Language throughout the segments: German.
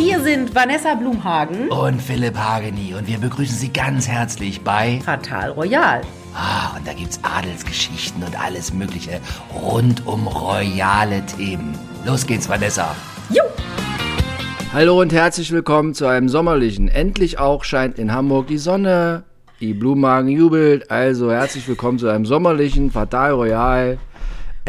Hier sind Vanessa Blumhagen und Philipp Hageni und wir begrüßen Sie ganz herzlich bei Fatal Royal. Ah, und da gibt's Adelsgeschichten und alles Mögliche rund um royale Themen. Los geht's, Vanessa. Jo! Hallo und herzlich willkommen zu einem sommerlichen. Endlich auch scheint in Hamburg die Sonne. Die Blumenmagen jubelt. Also herzlich willkommen zu einem sommerlichen Fatal Royal.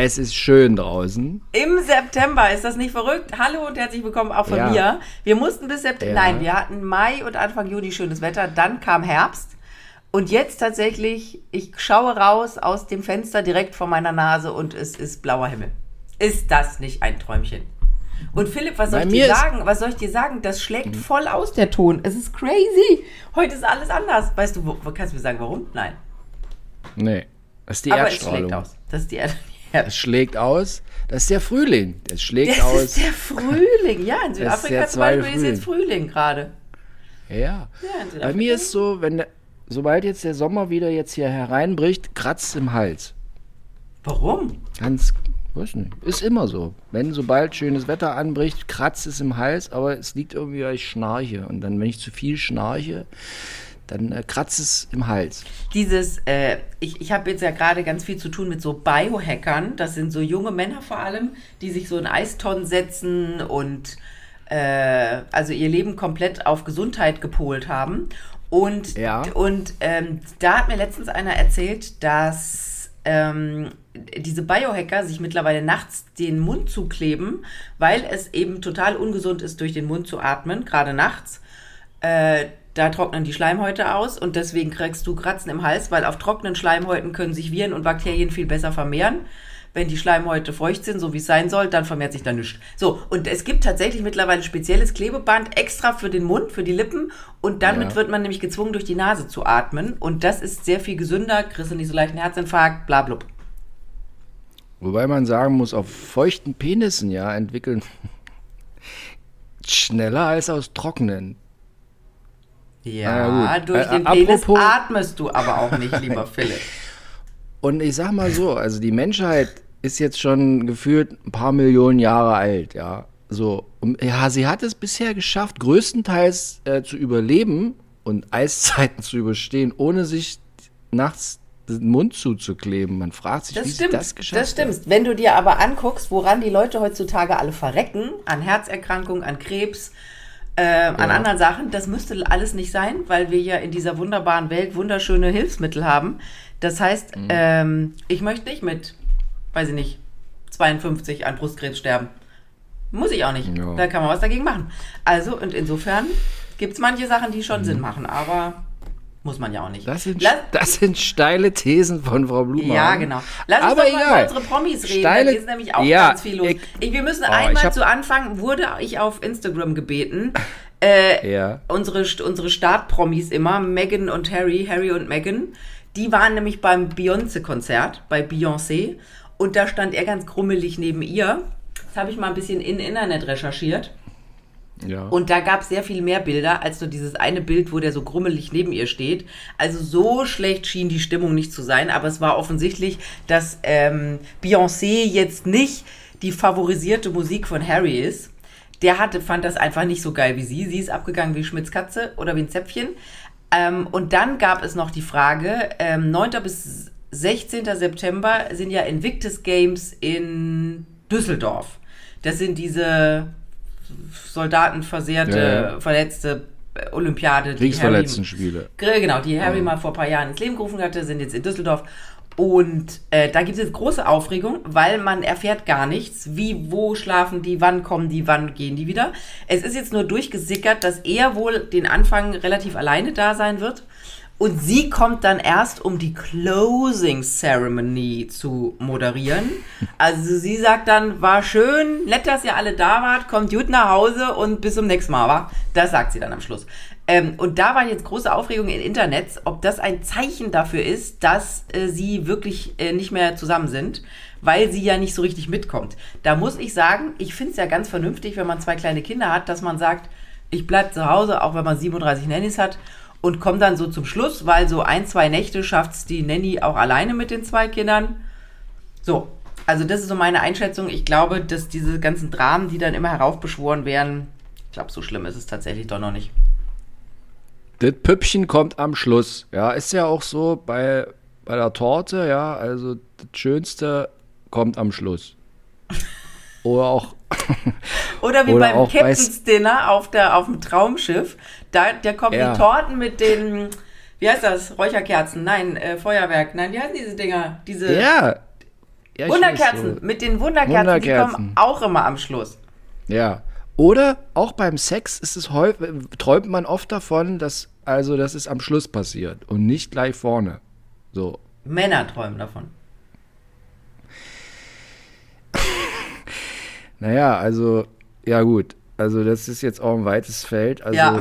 Es ist schön draußen. Im September, ist das nicht verrückt? Hallo und herzlich willkommen auch von ja. mir. Wir mussten bis September, ja. nein, wir hatten Mai und Anfang Juni schönes Wetter, dann kam Herbst. Und jetzt tatsächlich, ich schaue raus aus dem Fenster direkt vor meiner Nase und es ist blauer Himmel. Ist das nicht ein Träumchen? Und Philipp, was soll Bei ich dir sagen? Was soll ich dir sagen? Das schlägt voll aus, der Ton. Es ist crazy. Heute ist alles anders. Weißt du, wo, kannst du mir sagen, warum? Nein. Nee. Das ist die Aber Erdstrahlung. es schlägt aus. Das ist die Erd es schlägt aus. Das ist der Frühling. Das schlägt das aus. Das ist der Frühling. Ja, in Südafrika zum Beispiel Frühling. ist jetzt Frühling gerade. Ja. ja Bei mir ist so, wenn sobald jetzt der Sommer wieder jetzt hier hereinbricht, kratzt im Hals. Warum? Ganz, weiß nicht. Ist immer so. Wenn sobald schönes Wetter anbricht, kratzt es im Hals, aber es liegt irgendwie, weil ich schnarche. Und dann, wenn ich zu viel schnarche, dann äh, kratzt es im Hals. Dieses, äh, ich, ich habe jetzt ja gerade ganz viel zu tun mit so Biohackern. Das sind so junge Männer vor allem, die sich so in Eistonnen setzen und äh, also ihr Leben komplett auf Gesundheit gepolt haben. Und, ja. und ähm, da hat mir letztens einer erzählt, dass ähm, diese Biohacker sich mittlerweile nachts den Mund zukleben, weil es eben total ungesund ist, durch den Mund zu atmen, gerade nachts. Äh, da trocknen die Schleimhäute aus und deswegen kriegst du Kratzen im Hals, weil auf trockenen Schleimhäuten können sich Viren und Bakterien viel besser vermehren. Wenn die Schleimhäute feucht sind, so wie es sein soll, dann vermehrt sich da nichts. So, und es gibt tatsächlich mittlerweile spezielles Klebeband extra für den Mund, für die Lippen und damit ja. wird man nämlich gezwungen, durch die Nase zu atmen und das ist sehr viel gesünder, kriegst du nicht so leicht einen Herzinfarkt, bla, bla. Wobei man sagen muss, auf feuchten Penissen ja entwickeln schneller als aus trockenen. Ja, äh, durch den äh, Penis atmest du aber auch nicht, lieber Philipp. Und ich sag mal so, also die Menschheit ist jetzt schon gefühlt ein paar Millionen Jahre alt, ja. So, und, ja, sie hat es bisher geschafft, größtenteils äh, zu überleben und Eiszeiten zu überstehen, ohne sich nachts den Mund zuzukleben. Man fragt sich, das wie stimmt, sie das geschafft Das stimmt. Wenn du dir aber anguckst, woran die Leute heutzutage alle verrecken, an Herzerkrankungen, an Krebs, äh, an ja. anderen Sachen. Das müsste alles nicht sein, weil wir ja in dieser wunderbaren Welt wunderschöne Hilfsmittel haben. Das heißt, mhm. ähm, ich möchte nicht mit, weiß ich nicht, 52 an Brustkrebs sterben. Muss ich auch nicht. Ja. Da kann man was dagegen machen. Also, und insofern gibt es manche Sachen, die schon mhm. Sinn machen, aber muss man ja auch nicht. Das sind, Lass, das sind steile Thesen von Frau Blumer. Ja, genau. Lass uns Aber doch mal über unsere Promis reden. Steile, da ist nämlich auch ja, ganz viel los. Ich, wir müssen oh, einmal zu Anfang, wurde ich auf Instagram gebeten, äh, ja. unsere, unsere Startpromis immer, Megan und Harry, Harry und Megan, die waren nämlich beim Beyoncé-Konzert, bei Beyoncé. Und da stand er ganz krummelig neben ihr. Das habe ich mal ein bisschen in Internet recherchiert. Ja. Und da gab es sehr viel mehr Bilder als nur dieses eine Bild, wo der so grummelig neben ihr steht. Also so schlecht schien die Stimmung nicht zu sein, aber es war offensichtlich, dass ähm, Beyoncé jetzt nicht die favorisierte Musik von Harry ist. Der hatte, fand das einfach nicht so geil wie sie. Sie ist abgegangen wie Schmitz Katze oder wie ein Zäpfchen. Ähm, und dann gab es noch die Frage, ähm, 9. bis 16. September sind ja Invictus Games in Düsseldorf. Das sind diese Soldaten versehrte, ja, ja. verletzte Olympiade. Kriegsverletzten-Spiele. Genau, die Harry mal vor ein paar Jahren ins Leben gerufen hatte, sind jetzt in Düsseldorf. Und äh, da gibt es jetzt große Aufregung, weil man erfährt gar nichts. Wie, wo schlafen die, wann kommen die, wann gehen die wieder. Es ist jetzt nur durchgesickert, dass er wohl den Anfang relativ alleine da sein wird. Und sie kommt dann erst, um die Closing Ceremony zu moderieren. Also sie sagt dann, war schön, nett, dass ihr alle da wart, kommt gut nach Hause und bis zum nächsten Mal, war. Das sagt sie dann am Schluss. Ähm, und da war jetzt große Aufregung im Internet, ob das ein Zeichen dafür ist, dass äh, sie wirklich äh, nicht mehr zusammen sind, weil sie ja nicht so richtig mitkommt. Da muss ich sagen, ich finde es ja ganz vernünftig, wenn man zwei kleine Kinder hat, dass man sagt, ich bleibe zu Hause, auch wenn man 37 Nannies hat und komme dann so zum Schluss, weil so ein, zwei Nächte schafft es die Nanny auch alleine mit den zwei Kindern. So, also das ist so meine Einschätzung. Ich glaube, dass diese ganzen Dramen, die dann immer heraufbeschworen werden, Ich glaube, so schlimm ist es tatsächlich doch noch nicht. Das Püppchen kommt am Schluss. Ja, ist ja auch so bei, bei der Torte, ja, also das Schönste kommt am Schluss. Oder auch. oder wie oder beim Captain's Dinner auf, der, auf dem Traumschiff. Da, da kommen ja. die Torten mit den, wie heißt das? Räucherkerzen? Nein, äh, Feuerwerk. Nein, wie heißen diese Dinger? Diese ja. ja Wunderkerzen. So. Mit den Wunderkerzen, Wunderkerzen, die kommen auch immer am Schluss. Ja. Oder auch beim Sex ist es häufig, träumt man oft davon, dass also das ist am Schluss passiert und nicht gleich vorne. So. Männer träumen davon. Naja, also, ja gut. Also das ist jetzt auch ein weites Feld. Also ja.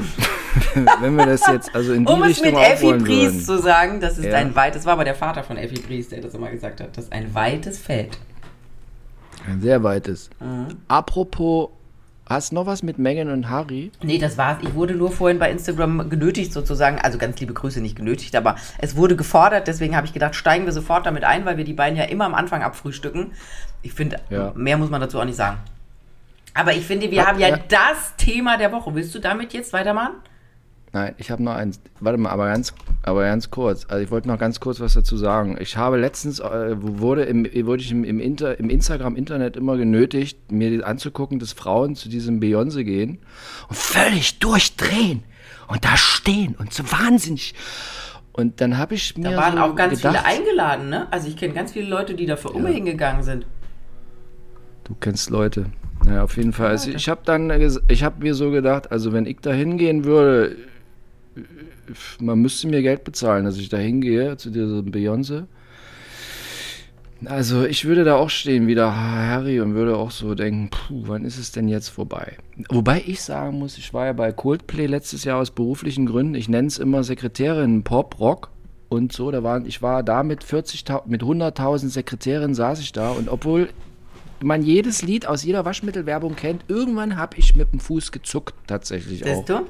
wenn wir das jetzt also in die um Richtung Um es mit Effi Priest zu sagen, das ist ja. ein weites, war aber der Vater von Effi Priest, der das immer gesagt hat, das ist ein weites Feld. Ein sehr weites. Mhm. Apropos Hast du noch was mit Megan und Harry? Nee, das war's. Ich wurde nur vorhin bei Instagram genötigt sozusagen, also ganz liebe Grüße, nicht genötigt, aber es wurde gefordert, deswegen habe ich gedacht, steigen wir sofort damit ein, weil wir die beiden ja immer am Anfang abfrühstücken. Ich finde, ja. mehr muss man dazu auch nicht sagen. Aber ich finde, wir Hat, haben ja, ja das Thema der Woche. Willst du damit jetzt weitermachen? Nein, ich habe noch eins. Warte mal, aber ganz, aber ganz kurz. Also ich wollte noch ganz kurz was dazu sagen. Ich habe letztens äh, wurde im, wurde ich im, im, Inter, im Instagram Internet immer genötigt, mir anzugucken, dass Frauen zu diesem Beyoncé gehen und völlig durchdrehen und da stehen und so wahnsinnig. Und dann habe ich mir da waren so auch ganz gedacht, viele eingeladen, ne? Also ich kenne ganz viele Leute, die dafür ja. hingegangen sind. Du kennst Leute. Ja, auf jeden Fall. Also ich habe dann, ich habe mir so gedacht, also wenn ich da hingehen würde, man müsste mir Geld bezahlen, dass ich da hingehe zu diesem Beyoncé. Also ich würde da auch stehen wie der Harry und würde auch so denken, puh, wann ist es denn jetzt vorbei? Wobei ich sagen muss, ich war ja bei Coldplay letztes Jahr aus beruflichen Gründen, ich nenne es immer Sekretärin Pop, Rock und so, da waren, ich war da mit 40 mit 100.000 Sekretärinnen saß ich da und obwohl man jedes Lied aus jeder Waschmittelwerbung kennt, irgendwann habe ich mit dem Fuß gezuckt tatsächlich Siehst auch. Du?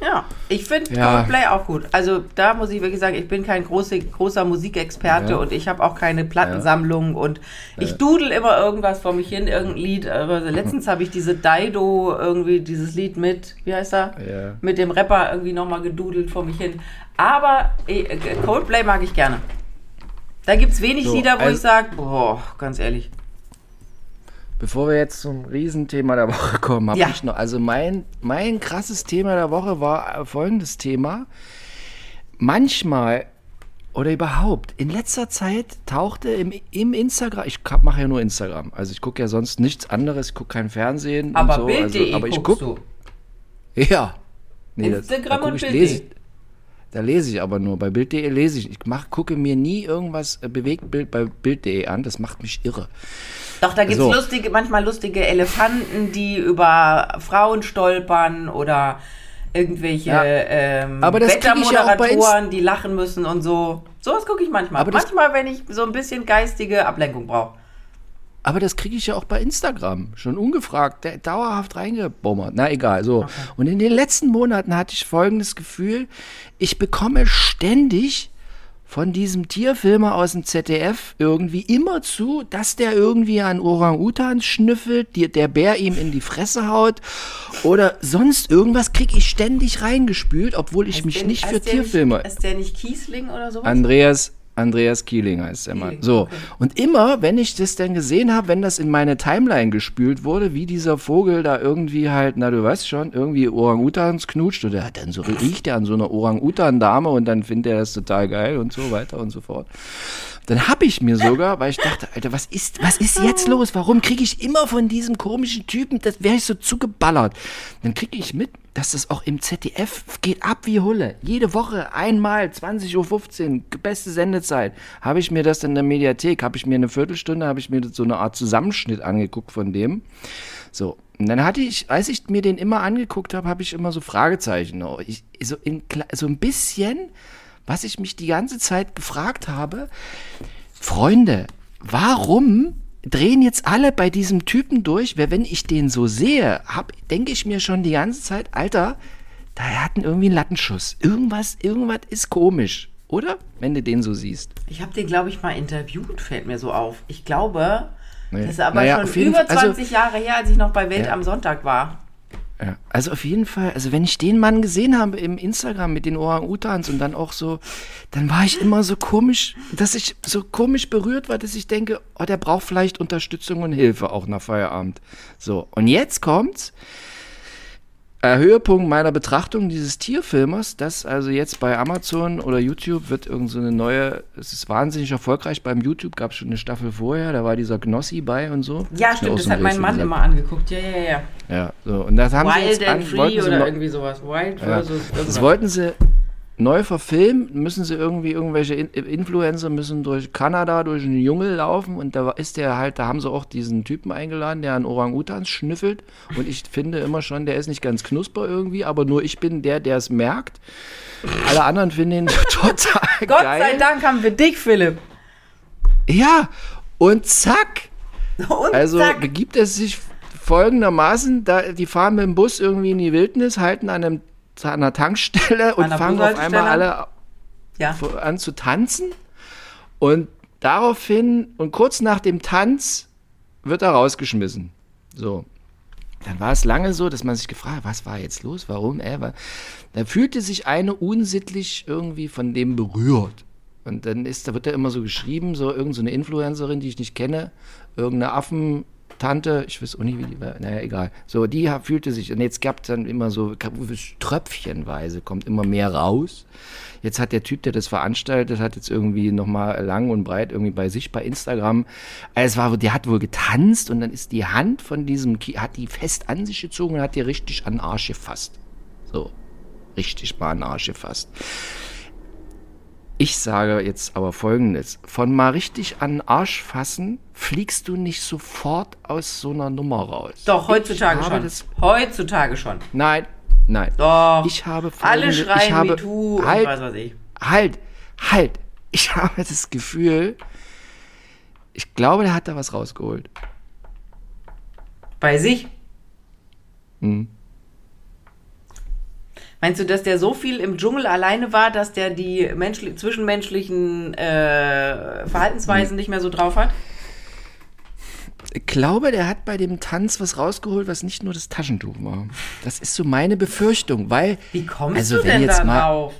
Ja, ich finde ja. Coldplay auch gut. Also da muss ich wirklich sagen, ich bin kein große, großer Musikexperte ja. und ich habe auch keine Plattensammlung ja. und ich dudel immer irgendwas vor mich hin, irgendein Lied. Aber letztens habe ich diese Dido irgendwie, dieses Lied mit, wie heißt er? Mit dem Rapper irgendwie nochmal gedudelt vor mich hin. Aber äh, Coldplay mag ich gerne. Da gibt es wenig so, Lieder, wo also, ich sage, boah, ganz ehrlich. Bevor wir jetzt zum Riesenthema der Woche kommen, habe ja. ich noch, also mein, mein krasses Thema der Woche war folgendes Thema. Manchmal oder überhaupt, in letzter Zeit tauchte im, im Instagram, ich mache ja nur Instagram, also ich gucke ja sonst nichts anderes, ich gucke kein Fernsehen. Aber so, Bild.de also, aber ich guck, du? Ja. Nee, Instagram das, da und Bild.de. Da lese ich aber nur. Bei Bild.de lese ich. Ich mach, gucke mir nie irgendwas äh, Bewegtbild bei Bild.de an. Das macht mich irre. Doch, da gibt es so. lustige, manchmal lustige Elefanten, die über Frauen stolpern oder irgendwelche ja. ähm, aber das Wettermoderatoren, ja die lachen müssen und so. Sowas gucke ich manchmal. Aber manchmal, wenn ich so ein bisschen geistige Ablenkung brauche. Aber das kriege ich ja auch bei Instagram, schon ungefragt, dauerhaft reingebommert. Na egal, so. Okay. Und in den letzten Monaten hatte ich folgendes Gefühl, ich bekomme ständig von diesem Tierfilmer aus dem ZDF irgendwie immer zu, dass der irgendwie an Orang-Utan schnüffelt, die, der Bär ihm in die Fresse haut oder sonst irgendwas kriege ich ständig reingespült, obwohl ich heißt mich nicht für Tierfilme. Nicht, ist der nicht Kiesling oder sowas? Andreas, Andreas Kieling heißt der Mann. So. Und immer, wenn ich das denn gesehen habe, wenn das in meine Timeline gespült wurde, wie dieser Vogel da irgendwie halt, na du weißt schon, irgendwie Orang-Utans knutscht oder dann so riecht er an so einer Orang-Utan-Dame und dann findet er das total geil und so weiter und so fort. Dann habe ich mir sogar, weil ich dachte, Alter, was ist, was ist jetzt los? Warum kriege ich immer von diesem komischen Typen, das wäre ich so zugeballert. Dann kriege ich mit, dass das auch im ZDF geht ab wie Hulle. Jede Woche einmal 20.15 Uhr, beste Sendezeit, habe ich mir das in der Mediathek, habe ich mir eine Viertelstunde, habe ich mir so eine Art Zusammenschnitt angeguckt von dem. So, und dann hatte ich, als ich mir den immer angeguckt habe, habe ich immer so Fragezeichen. Ich, so, in, so ein bisschen was ich mich die ganze Zeit gefragt habe, Freunde, warum drehen jetzt alle bei diesem Typen durch? Weil wenn ich den so sehe, denke ich mir schon die ganze Zeit, Alter, da hatten irgendwie einen Lattenschuss. Irgendwas, irgendwas ist komisch, oder? Wenn du den so siehst. Ich habe den, glaube ich, mal interviewt, fällt mir so auf. Ich glaube, nee. das ist aber naja, schon über 20 also, Jahre her, als ich noch bei Welt ja. am Sonntag war. Ja, also auf jeden Fall, also wenn ich den Mann gesehen habe im Instagram mit den Orang-Utans und dann auch so, dann war ich immer so komisch, dass ich so komisch berührt war, dass ich denke, oh, der braucht vielleicht Unterstützung und Hilfe auch nach Feierabend. So, und jetzt kommt's. Höhepunkt meiner Betrachtung dieses Tierfilmers, dass also jetzt bei Amazon oder YouTube wird irgend so eine neue, es ist wahnsinnig erfolgreich, beim YouTube gab es schon eine Staffel vorher, da war dieser Gnossi bei und so. Ja, stimmt, das hat mein Mann immer angeguckt, ja, ja, ja. Ja, so, und das haben Wild sie jetzt and an, Free oder irgendwie sowas, Wild ja, versus Das wollten sie neu verfilmen, müssen sie irgendwie irgendwelche Influencer müssen durch Kanada, durch einen Dschungel laufen und da ist der halt, da haben sie auch diesen Typen eingeladen, der an Orang-Utans schnüffelt und ich finde immer schon, der ist nicht ganz knusper irgendwie, aber nur ich bin der, der es merkt. Alle anderen finden ihn total Gott geil. Gott sei Dank haben wir dich, Philipp. Ja, und zack. Und also zack. begibt es sich folgendermaßen, da, die fahren mit dem Bus irgendwie in die Wildnis, halten an einem an einer Tankstelle und fangen auf einmal alle ja. an zu tanzen. Und daraufhin, und kurz nach dem Tanz, wird er rausgeschmissen. So. Dann war es lange so, dass man sich gefragt hat, was war jetzt los, warum, äh, war, da fühlte sich eine unsittlich irgendwie von dem berührt. Und dann ist, da wird er immer so geschrieben, so irgendeine so Influencerin, die ich nicht kenne, irgendeine Affen, Tante, ich weiß auch nicht, wie die war, naja, egal. So, die fühlte sich, und jetzt gab es dann immer so tröpfchenweise, kommt immer mehr raus. Jetzt hat der Typ, der das veranstaltet, hat jetzt irgendwie nochmal lang und breit irgendwie bei sich bei Instagram, also es war, der hat wohl getanzt und dann ist die Hand von diesem, hat die fest an sich gezogen und hat die richtig an den Arsch gefasst. So, richtig mal an den Arsch gefasst. Ich sage jetzt aber folgendes: Von mal richtig an den Arsch fassen, fliegst du nicht sofort aus so einer Nummer raus. Doch, heutzutage schon. Das, heutzutage schon. Nein, nein. Doch. Ich habe Alle schreien ich habe, MeToo halt, und was weiß ich. Halt, halt. Ich habe das Gefühl, ich glaube, der hat da was rausgeholt. Bei sich? Hm. Meinst du, dass der so viel im Dschungel alleine war, dass der die zwischenmenschlichen äh, Verhaltensweisen hm. nicht mehr so drauf hat? Ich glaube, der hat bei dem Tanz was rausgeholt, was nicht nur das Taschentuch war. Das ist so meine Befürchtung, weil. Wie kommst also, du denn jetzt da mal, drauf?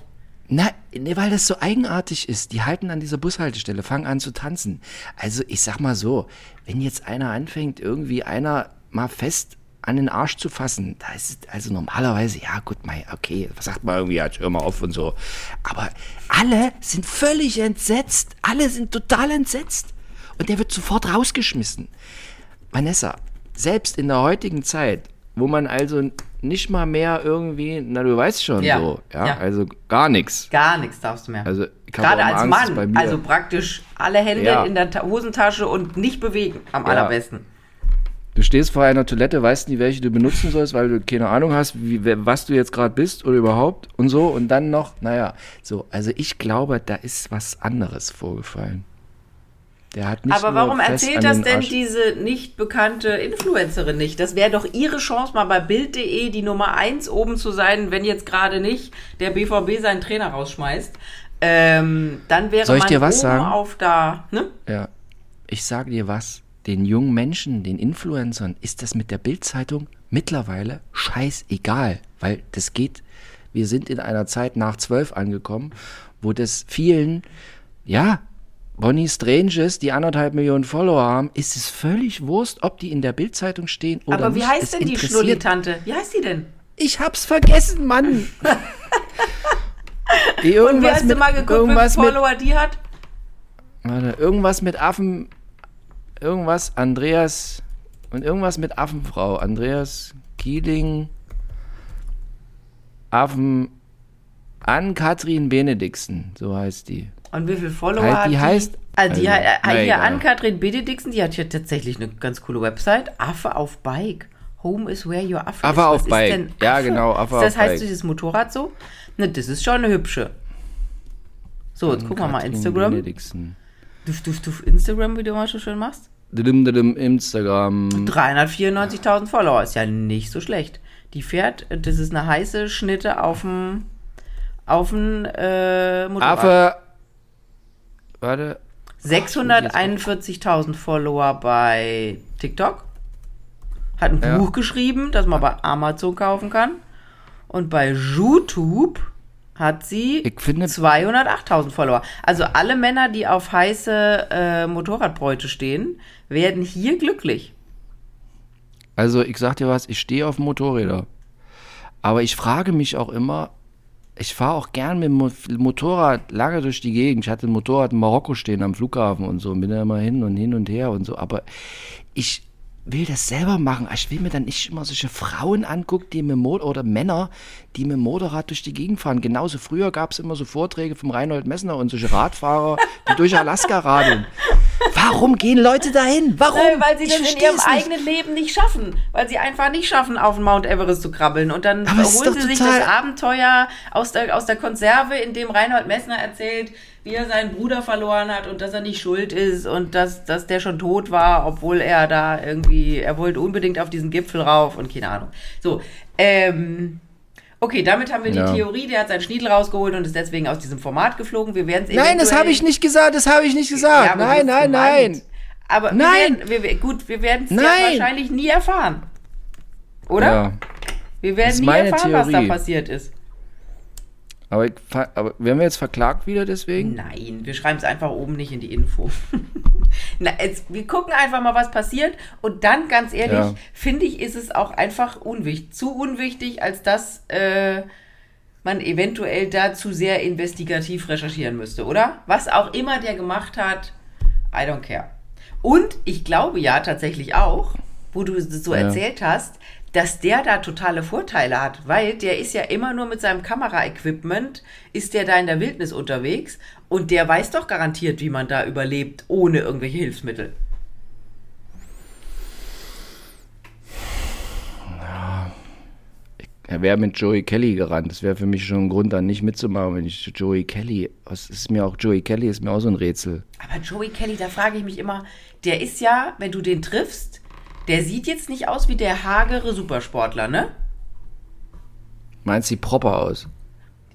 Na, ne, weil das so eigenartig ist. Die halten an dieser Bushaltestelle, fangen an zu tanzen. Also, ich sag mal so, wenn jetzt einer anfängt, irgendwie einer mal fest an den Arsch zu fassen. Da ist also normalerweise, ja gut, mein, okay, was sagt man irgendwie, jetzt hör mal auf und so. Aber alle sind völlig entsetzt. Alle sind total entsetzt. Und der wird sofort rausgeschmissen. Vanessa, selbst in der heutigen Zeit, wo man also nicht mal mehr irgendwie, na du weißt schon ja. so, ja, ja. also gar nichts. Gar nichts darfst du mehr. Also gerade als Angst, Mann, also praktisch alle Hände ja. in der Hosentasche und nicht bewegen, am allerbesten. Du stehst vor einer Toilette, weißt nicht, welche du benutzen sollst, weil du keine Ahnung hast, wie, was du jetzt gerade bist oder überhaupt und so. Und dann noch, naja, so, also ich glaube, da ist was anderes vorgefallen. Der hat nicht Aber warum erzählt das denn Arsch diese nicht bekannte Influencerin nicht? Das wäre doch ihre Chance, mal bei Bild.de die Nummer 1 oben zu sein, wenn jetzt gerade nicht der BVB seinen Trainer rausschmeißt. Ähm, dann wäre Soll ich man dir was sagen? auf da. Ne? Ja, ich sage dir was den jungen Menschen, den Influencern, ist das mit der Bildzeitung mittlerweile scheißegal, weil das geht. Wir sind in einer Zeit nach zwölf angekommen, wo das vielen, ja, Bonnie Stranges, die anderthalb Millionen Follower haben, ist es völlig Wurst, ob die in der Bildzeitung stehen oder nicht. Aber wie nicht. heißt es denn die Schnulli-Tante? Wie heißt die denn? Ich hab's vergessen, Mann. irgendwas Und wer hast mit, du mal geguckt, wie viele Follower mit, die hat? Warte, irgendwas mit Affen, irgendwas, Andreas und irgendwas mit Affenfrau. Andreas Kieling, Affen, Ann-Kathrin Benediksen, so heißt die. Und wie viele Follower die hat die? Heißt, also, die also, hat, hier Ann-Kathrin Benediksen, die hat ja tatsächlich eine ganz coole Website. Affe auf Bike. Home is where your Affe, Affe ist. auf Bike. Affe? Ja, genau, Affe das auf heißt, Bike. dieses Motorrad so? Ne, das ist schon eine hübsche. So, jetzt gucken wir mal Instagram. Benediksen. Duf, duf, duf, Instagram, wie du immer so schön machst. Didim, didim, Instagram. 394.000 Follower, ist ja nicht so schlecht. Die fährt, das ist eine heiße Schnitte auf dem auf dem äh, Motorrad. Affe. Warte. 641.000 Follower bei TikTok. hat ein ja. Buch geschrieben, das man bei Amazon kaufen kann. Und bei YouTube hat sie 208.000 Follower. Also alle Männer, die auf heiße äh, Motorradbräute stehen, werden hier glücklich. Also ich sag dir was, ich stehe auf Motorräder. Aber ich frage mich auch immer, ich fahre auch gern mit dem Motorrad lange durch die Gegend. Ich hatte ein Motorrad in Marokko stehen am Flughafen und so und bin da immer hin und hin und her und so. Aber ich will das selber machen. Ich will mir dann nicht immer solche Frauen angucken, die mit Motor oder Männer, die mit Motorrad durch die Gegend fahren. Genauso früher gab es immer so Vorträge vom Reinhold Messner und solche Radfahrer, die durch Alaska radeln. Warum gehen Leute dahin? Warum? Nein, weil sie das in ihrem eigenen Leben nicht schaffen. Weil sie einfach nicht schaffen, auf den Mount Everest zu krabbeln. Und dann Aber holen sie sich das Abenteuer aus der, aus der Konserve, in dem Reinhold Messner erzählt, wie er seinen Bruder verloren hat und dass er nicht schuld ist und dass, dass der schon tot war, obwohl er da irgendwie, er wollte unbedingt auf diesen Gipfel rauf und keine Ahnung. So, ähm, Okay, damit haben wir die ja. Theorie, der hat seinen Schniedel rausgeholt und ist deswegen aus diesem Format geflogen. Wir werden es Nein, das habe ich nicht gesagt, das habe ich nicht gesagt. Ja, nein, nein, nein. Aber nein. Wir werden, wir, gut, wir werden es ja wahrscheinlich nie erfahren. Oder? Ja. Wir werden nie erfahren, Theorie. was da passiert ist. Aber, aber werden wir jetzt verklagt wieder deswegen? Nein, wir schreiben es einfach oben nicht in die Info. Na, jetzt, wir gucken einfach mal, was passiert. Und dann, ganz ehrlich, ja. finde ich, ist es auch einfach unwichtig. Zu unwichtig, als dass äh, man eventuell da zu sehr investigativ recherchieren müsste, oder? Was auch immer der gemacht hat, I don't care. Und ich glaube ja tatsächlich auch, wo du es so ja. erzählt hast, dass der da totale Vorteile hat, weil der ist ja immer nur mit seinem Kameraequipment, ist der da in der Wildnis unterwegs und der weiß doch garantiert, wie man da überlebt, ohne irgendwelche Hilfsmittel. Ja, er wäre mit Joey Kelly gerannt. Das wäre für mich schon ein Grund, dann nicht mitzumachen, wenn ich Joey Kelly. Was ist mir auch Joey Kelly ist mir auch so ein Rätsel. Aber Joey Kelly, da frage ich mich immer, der ist ja, wenn du den triffst, der sieht jetzt nicht aus wie der hagere Supersportler, ne? Meinst du, proper aus?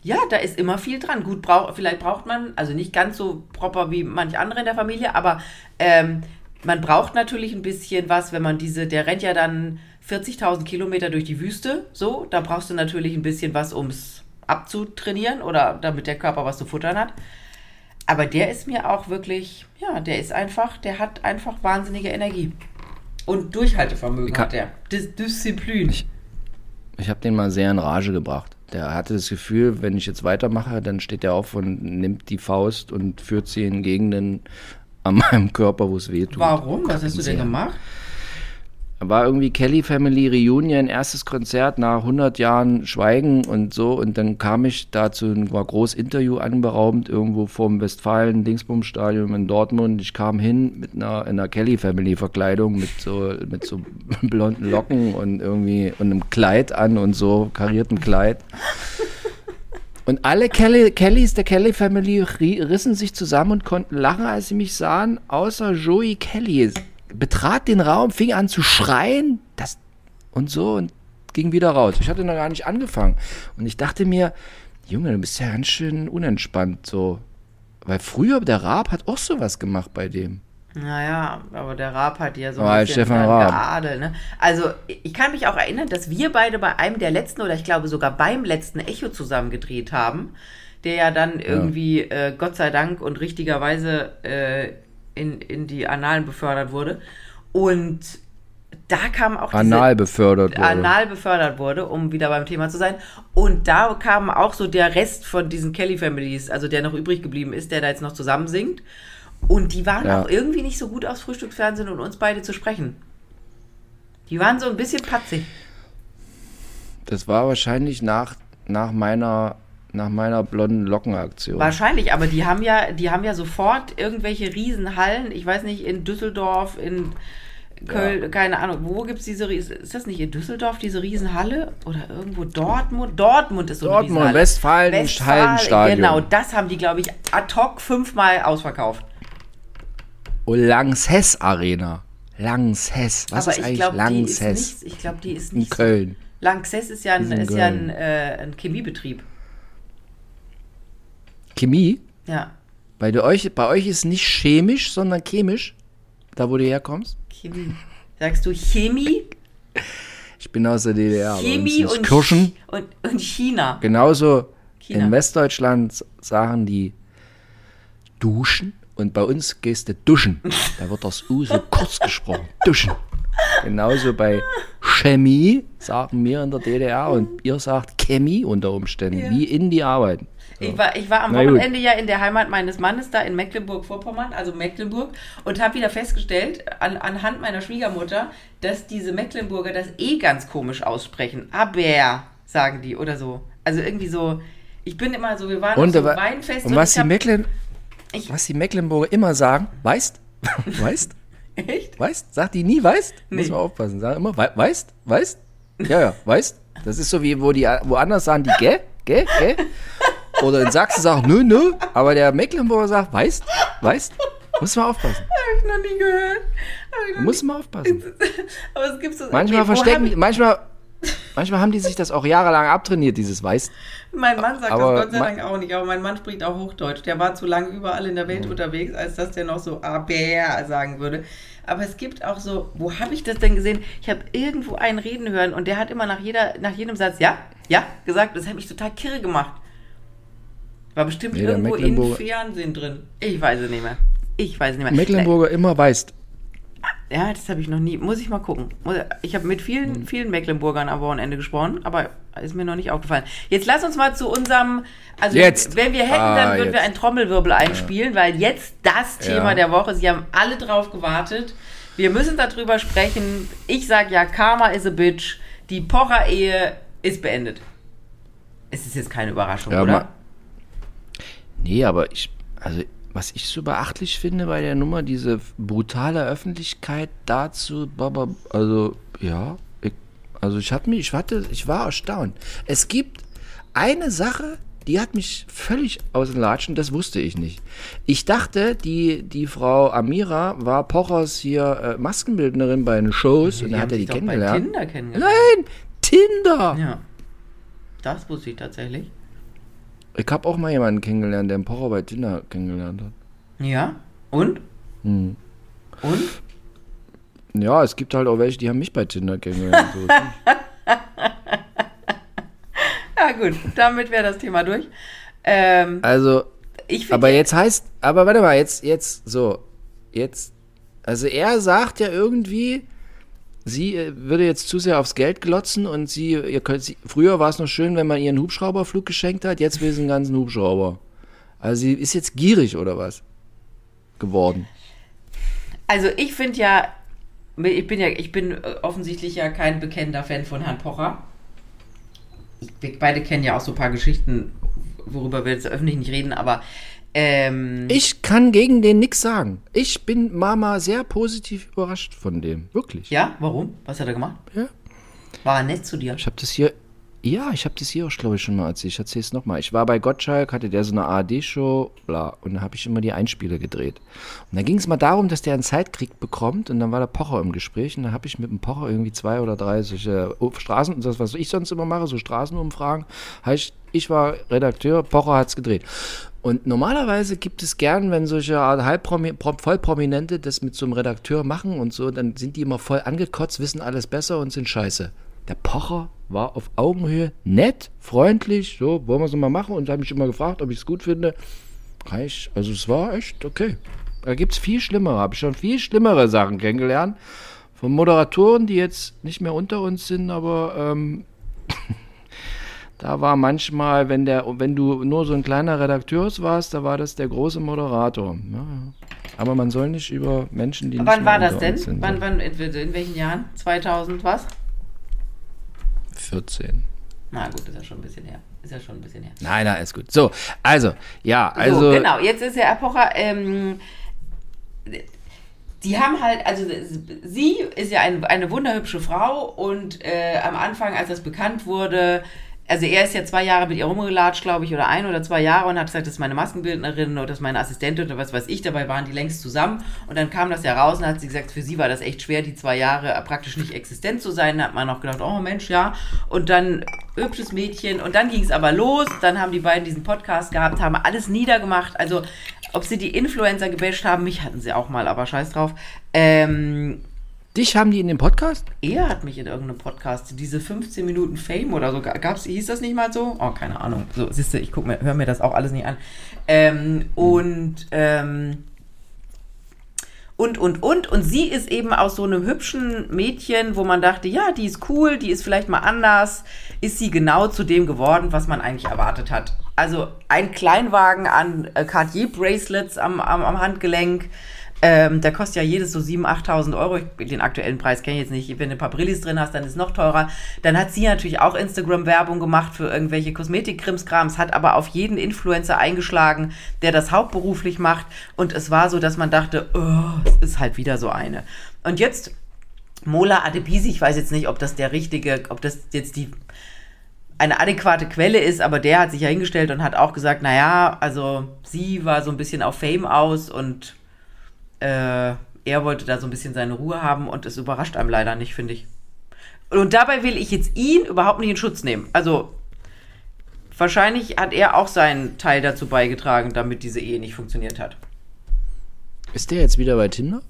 Ja, da ist immer viel dran. Gut, brauch, vielleicht braucht man, also nicht ganz so proper wie manch andere in der Familie, aber ähm, man braucht natürlich ein bisschen was, wenn man diese, der rennt ja dann 40.000 Kilometer durch die Wüste, so, da brauchst du natürlich ein bisschen was, um es abzutrainieren oder damit der Körper was zu futtern hat. Aber der ist mir auch wirklich, ja, der ist einfach, der hat einfach wahnsinnige Energie. Und Durchhaltevermögen hat er. Dis Disziplin. Ich, ich habe den mal sehr in Rage gebracht. Der hatte das Gefühl, wenn ich jetzt weitermache, dann steht er auf und nimmt die Faust und führt sie in Gegenden an meinem Körper, wo es weh tut. Warum? Was hast du denn gemacht? War irgendwie Kelly Family Reunion, erstes Konzert nach 100 Jahren Schweigen und so. Und dann kam ich dazu, war groß Interview anberaumt, irgendwo vom Westfalen Dingsbum Stadion in Dortmund. Ich kam hin mit einer, einer Kelly Family Verkleidung mit so, mit so blonden Locken und irgendwie und einem Kleid an und so, karierten Kleid. Und alle Kelly, Kellys der Kelly Family rissen sich zusammen und konnten lachen, als sie mich sahen, außer Joey Kelly betrat den Raum, fing an zu schreien das, und so und ging wieder raus. Ich hatte noch gar nicht angefangen. Und ich dachte mir, Junge, du bist ja ganz schön unentspannt so. Weil früher, der Raab hat auch sowas gemacht bei dem. Naja, aber der Raab hat ja so ein bisschen geadelt. Ne? Also ich kann mich auch erinnern, dass wir beide bei einem der letzten oder ich glaube sogar beim letzten Echo zusammen gedreht haben, der ja dann irgendwie, ja. Äh, Gott sei Dank und richtigerweise äh, in, in die Annalen befördert wurde. Und da kam auch anal befördert wurde. anal befördert wurde, um wieder beim Thema zu sein. Und da kam auch so der Rest von diesen Kelly Families, also der noch übrig geblieben ist, der da jetzt noch zusammen singt. Und die waren ja. auch irgendwie nicht so gut aufs Frühstücksfernsehen und uns beide zu sprechen. Die waren so ein bisschen patzig. Das war wahrscheinlich nach, nach meiner nach meiner blonden Lockenaktion. Wahrscheinlich, aber die haben ja, die haben ja sofort irgendwelche Riesenhallen, ich weiß nicht, in Düsseldorf, in Köln, ja. keine Ahnung, wo gibt es diese, ist das nicht in Düsseldorf, diese Riesenhalle? Oder irgendwo Dortmund? Dortmund ist so eine Dortmund, Riesenhalle. Westfalen, Westfalen Hallenstadion. Genau, das haben die, glaube ich, ad hoc fünfmal ausverkauft. Oh, Lanxess Arena. Lanxess. Was aber ist eigentlich glaub, Lanxess? Ich glaube, die ist nicht. In Köln. So. Lanxess ist ja ein, ist ja ein, äh, ein Chemiebetrieb. Chemie? Ja. Bei, euch, bei euch ist nicht chemisch, sondern chemisch, da wo du herkommst? Chemie. Sagst du Chemie? Ich bin aus der DDR. Chemie und, Kirschen. Und, und China. Genauso China. in Westdeutschland sagen die duschen und bei uns gehst du duschen. Da wird das U so kurz gesprochen. Duschen. Genauso bei Chemie sagen wir in der DDR und ihr sagt Chemie unter Umständen, ja. wie in die arbeiten. So. Ich, war, ich war am Na Wochenende gut. ja in der Heimat meines Mannes da in Mecklenburg-Vorpommern, also Mecklenburg, und habe wieder festgestellt, an, anhand meiner Schwiegermutter, dass diese Mecklenburger das eh ganz komisch aussprechen. Aber, sagen die, oder so. Also irgendwie so, ich bin immer so, wir waren und, auf so Weinfest. Und, und was, die Mecklen, was die Mecklenburger immer sagen, weißt? weißt? Echt? Weißt? Sagt die nie weißt? Nee. Muss man aufpassen. Sagen immer, weißt? Weißt? Ja, ja, weißt? Das ist so wie, wo die woanders sagen die gell? Gell? Gell? Oder in Sachsen sagt nö, nö, aber der Mecklenburger sagt, weißt? Weißt? Muss man aufpassen. Habe ich noch nie gehört. Muss man aufpassen. aber es gibt so Manchmal verstecken, manchmal Manchmal haben die sich das auch jahrelang abtrainiert, dieses Weiß. Mein Mann sagt aber das Gott sei Dank auch nicht, aber mein Mann spricht auch Hochdeutsch. Der war zu lange überall in der Welt mhm. unterwegs, als dass der noch so aber sagen würde. Aber es gibt auch so, wo habe ich das denn gesehen? Ich habe irgendwo einen reden hören und der hat immer nach, jeder, nach jedem Satz ja, ja gesagt. Das hat mich total kirre gemacht. War bestimmt nee, irgendwo in Fernsehen drin. Ich weiß es nicht mehr. Ich weiß es nicht mehr. Mecklenburger immer weißt. Ja, das habe ich noch nie. Muss ich mal gucken. Ich habe mit vielen, hm. vielen Mecklenburgern am Wochenende gesprochen, aber ist mir noch nicht aufgefallen. Jetzt lass uns mal zu unserem. Also, jetzt. wenn wir hätten, dann ah, würden jetzt. wir einen Trommelwirbel einspielen, ja. weil jetzt das Thema ja. der Woche, Sie haben alle drauf gewartet. Wir müssen darüber sprechen. Ich sage ja, Karma is a bitch. Die Pocher-Ehe ist beendet. Es ist jetzt keine Überraschung, ja, oder? Nee, aber ich. Also was ich so beachtlich finde bei der Nummer, diese brutale Öffentlichkeit dazu, also ja, ich, also ich hatte mich, ich hatte, ich war erstaunt. Es gibt eine Sache, die hat mich völlig aus den Latschen, das wusste ich nicht. Ich dachte, die, die Frau Amira war Pochers hier äh, Maskenbildnerin bei den Shows die und dann hat er die kennengelernt. Bei Tinder kennengelernt. Nein, Tinder! Ja. Das wusste ich tatsächlich. Ich habe auch mal jemanden kennengelernt, der einen Pocher bei Tinder kennengelernt hat. Ja? Und? Hm. Und? Ja, es gibt halt auch welche, die haben mich bei Tinder kennengelernt. So ja, gut, damit wäre das Thema durch. Ähm, also, aber jetzt heißt, aber warte mal, jetzt, jetzt, so, jetzt, also er sagt ja irgendwie, sie äh, würde jetzt zu sehr aufs Geld glotzen und sie, ihr könnt, sie, früher war es noch schön, wenn man ihr einen Hubschrauberflug geschenkt hat, jetzt will sie einen ganzen Hubschrauber. Also sie ist jetzt gierig oder was? Geworden. Also ich finde ja, ich bin ja, ich bin äh, offensichtlich ja kein bekennender Fan von Herrn Pocher. Wir beide kennen ja auch so ein paar Geschichten, worüber wir jetzt öffentlich nicht reden, aber ähm, ich kann gegen den nichts sagen. Ich bin Mama sehr positiv überrascht von dem. Wirklich. Ja, warum? Was hat er gemacht? Ja. War er nett zu dir? Ich habe das hier. Ja, ich habe das hier auch, glaube ich, schon mal erzählt. Ich erzähle es nochmal. Ich war bei Gottschalk, hatte der so eine ARD-Show, bla, und da habe ich immer die Einspiele gedreht. Und da ging es mal darum, dass der einen Zeitkrieg bekommt und dann war der Pocher im Gespräch und da habe ich mit dem Pocher irgendwie zwei oder drei solche Straßen, das, was ich sonst immer mache, so Straßenumfragen. Heißt, ich war Redakteur, Pocher hat es gedreht. Und normalerweise gibt es gern, wenn solche halbpromi Vollprominente das mit so einem Redakteur machen und so, dann sind die immer voll angekotzt, wissen alles besser und sind scheiße. Der Pocher war auf Augenhöhe nett, freundlich, so, wollen wir es mal machen und hat mich immer gefragt, ob ich es gut finde. Ich, also es war echt okay. Da gibt es viel schlimmere, habe ich schon viel schlimmere Sachen kennengelernt. Von Moderatoren, die jetzt nicht mehr unter uns sind, aber ähm, Da war manchmal, wenn, der, wenn du nur so ein kleiner Redakteur warst, da war das der große Moderator. Ja, aber man soll nicht über Menschen, die nicht Wann war das denn? Sind, wann, wann, in, in welchen Jahren? 2000 was? 14. Na gut, ist ja schon ein bisschen her. Ist ja schon ein bisschen her. Nein, nein, ist gut. So, also, ja, also. So, genau, jetzt ist ja Epocha, ähm, die haben halt, also sie ist ja ein, eine wunderhübsche Frau und äh, am Anfang, als das bekannt wurde, also er ist ja zwei Jahre mit ihr rumgelatscht, glaube ich, oder ein oder zwei Jahre und hat gesagt, das ist meine Maskenbildnerin oder das ist meine Assistentin oder was weiß ich. Dabei waren die längst zusammen und dann kam das ja raus und hat sie gesagt, für sie war das echt schwer, die zwei Jahre praktisch nicht existent zu sein. Da hat man auch gedacht, oh Mensch, ja. Und dann hübsches Mädchen und dann ging es aber los. Dann haben die beiden diesen Podcast gehabt, haben alles niedergemacht. Also ob sie die Influencer gebasht haben, mich hatten sie auch mal, aber scheiß drauf. Ähm, Dich haben die in dem Podcast? Er hat mich in irgendeinem Podcast, diese 15 Minuten Fame oder so, gab's, hieß das nicht mal so? Oh, keine Ahnung. So, siehst du, ich mir, hör mir das auch alles nicht an. Ähm, und, ähm, und, und, und. Und sie ist eben aus so einem hübschen Mädchen, wo man dachte, ja, die ist cool, die ist vielleicht mal anders, ist sie genau zu dem geworden, was man eigentlich erwartet hat. Also ein Kleinwagen an äh, Cartier-Bracelets am, am, am Handgelenk, ähm, der kostet ja jedes so 7.000, 8.000 Euro. Ich, den aktuellen Preis kenne ich jetzt nicht. Wenn du ein paar Brillis drin hast, dann ist es noch teurer. Dann hat sie natürlich auch Instagram-Werbung gemacht für irgendwelche Kosmetik-Krimskrams, hat aber auf jeden Influencer eingeschlagen, der das hauptberuflich macht. Und es war so, dass man dachte, oh, es ist halt wieder so eine. Und jetzt Mola Adebisi, ich weiß jetzt nicht, ob das der richtige, ob das jetzt die eine adäquate Quelle ist, aber der hat sich ja hingestellt und hat auch gesagt, naja, also sie war so ein bisschen auf Fame aus und äh, er wollte da so ein bisschen seine Ruhe haben und es überrascht einem leider nicht, finde ich. Und dabei will ich jetzt ihn überhaupt nicht in Schutz nehmen. Also wahrscheinlich hat er auch seinen Teil dazu beigetragen, damit diese Ehe nicht funktioniert hat. Ist der jetzt wieder bei Tinder?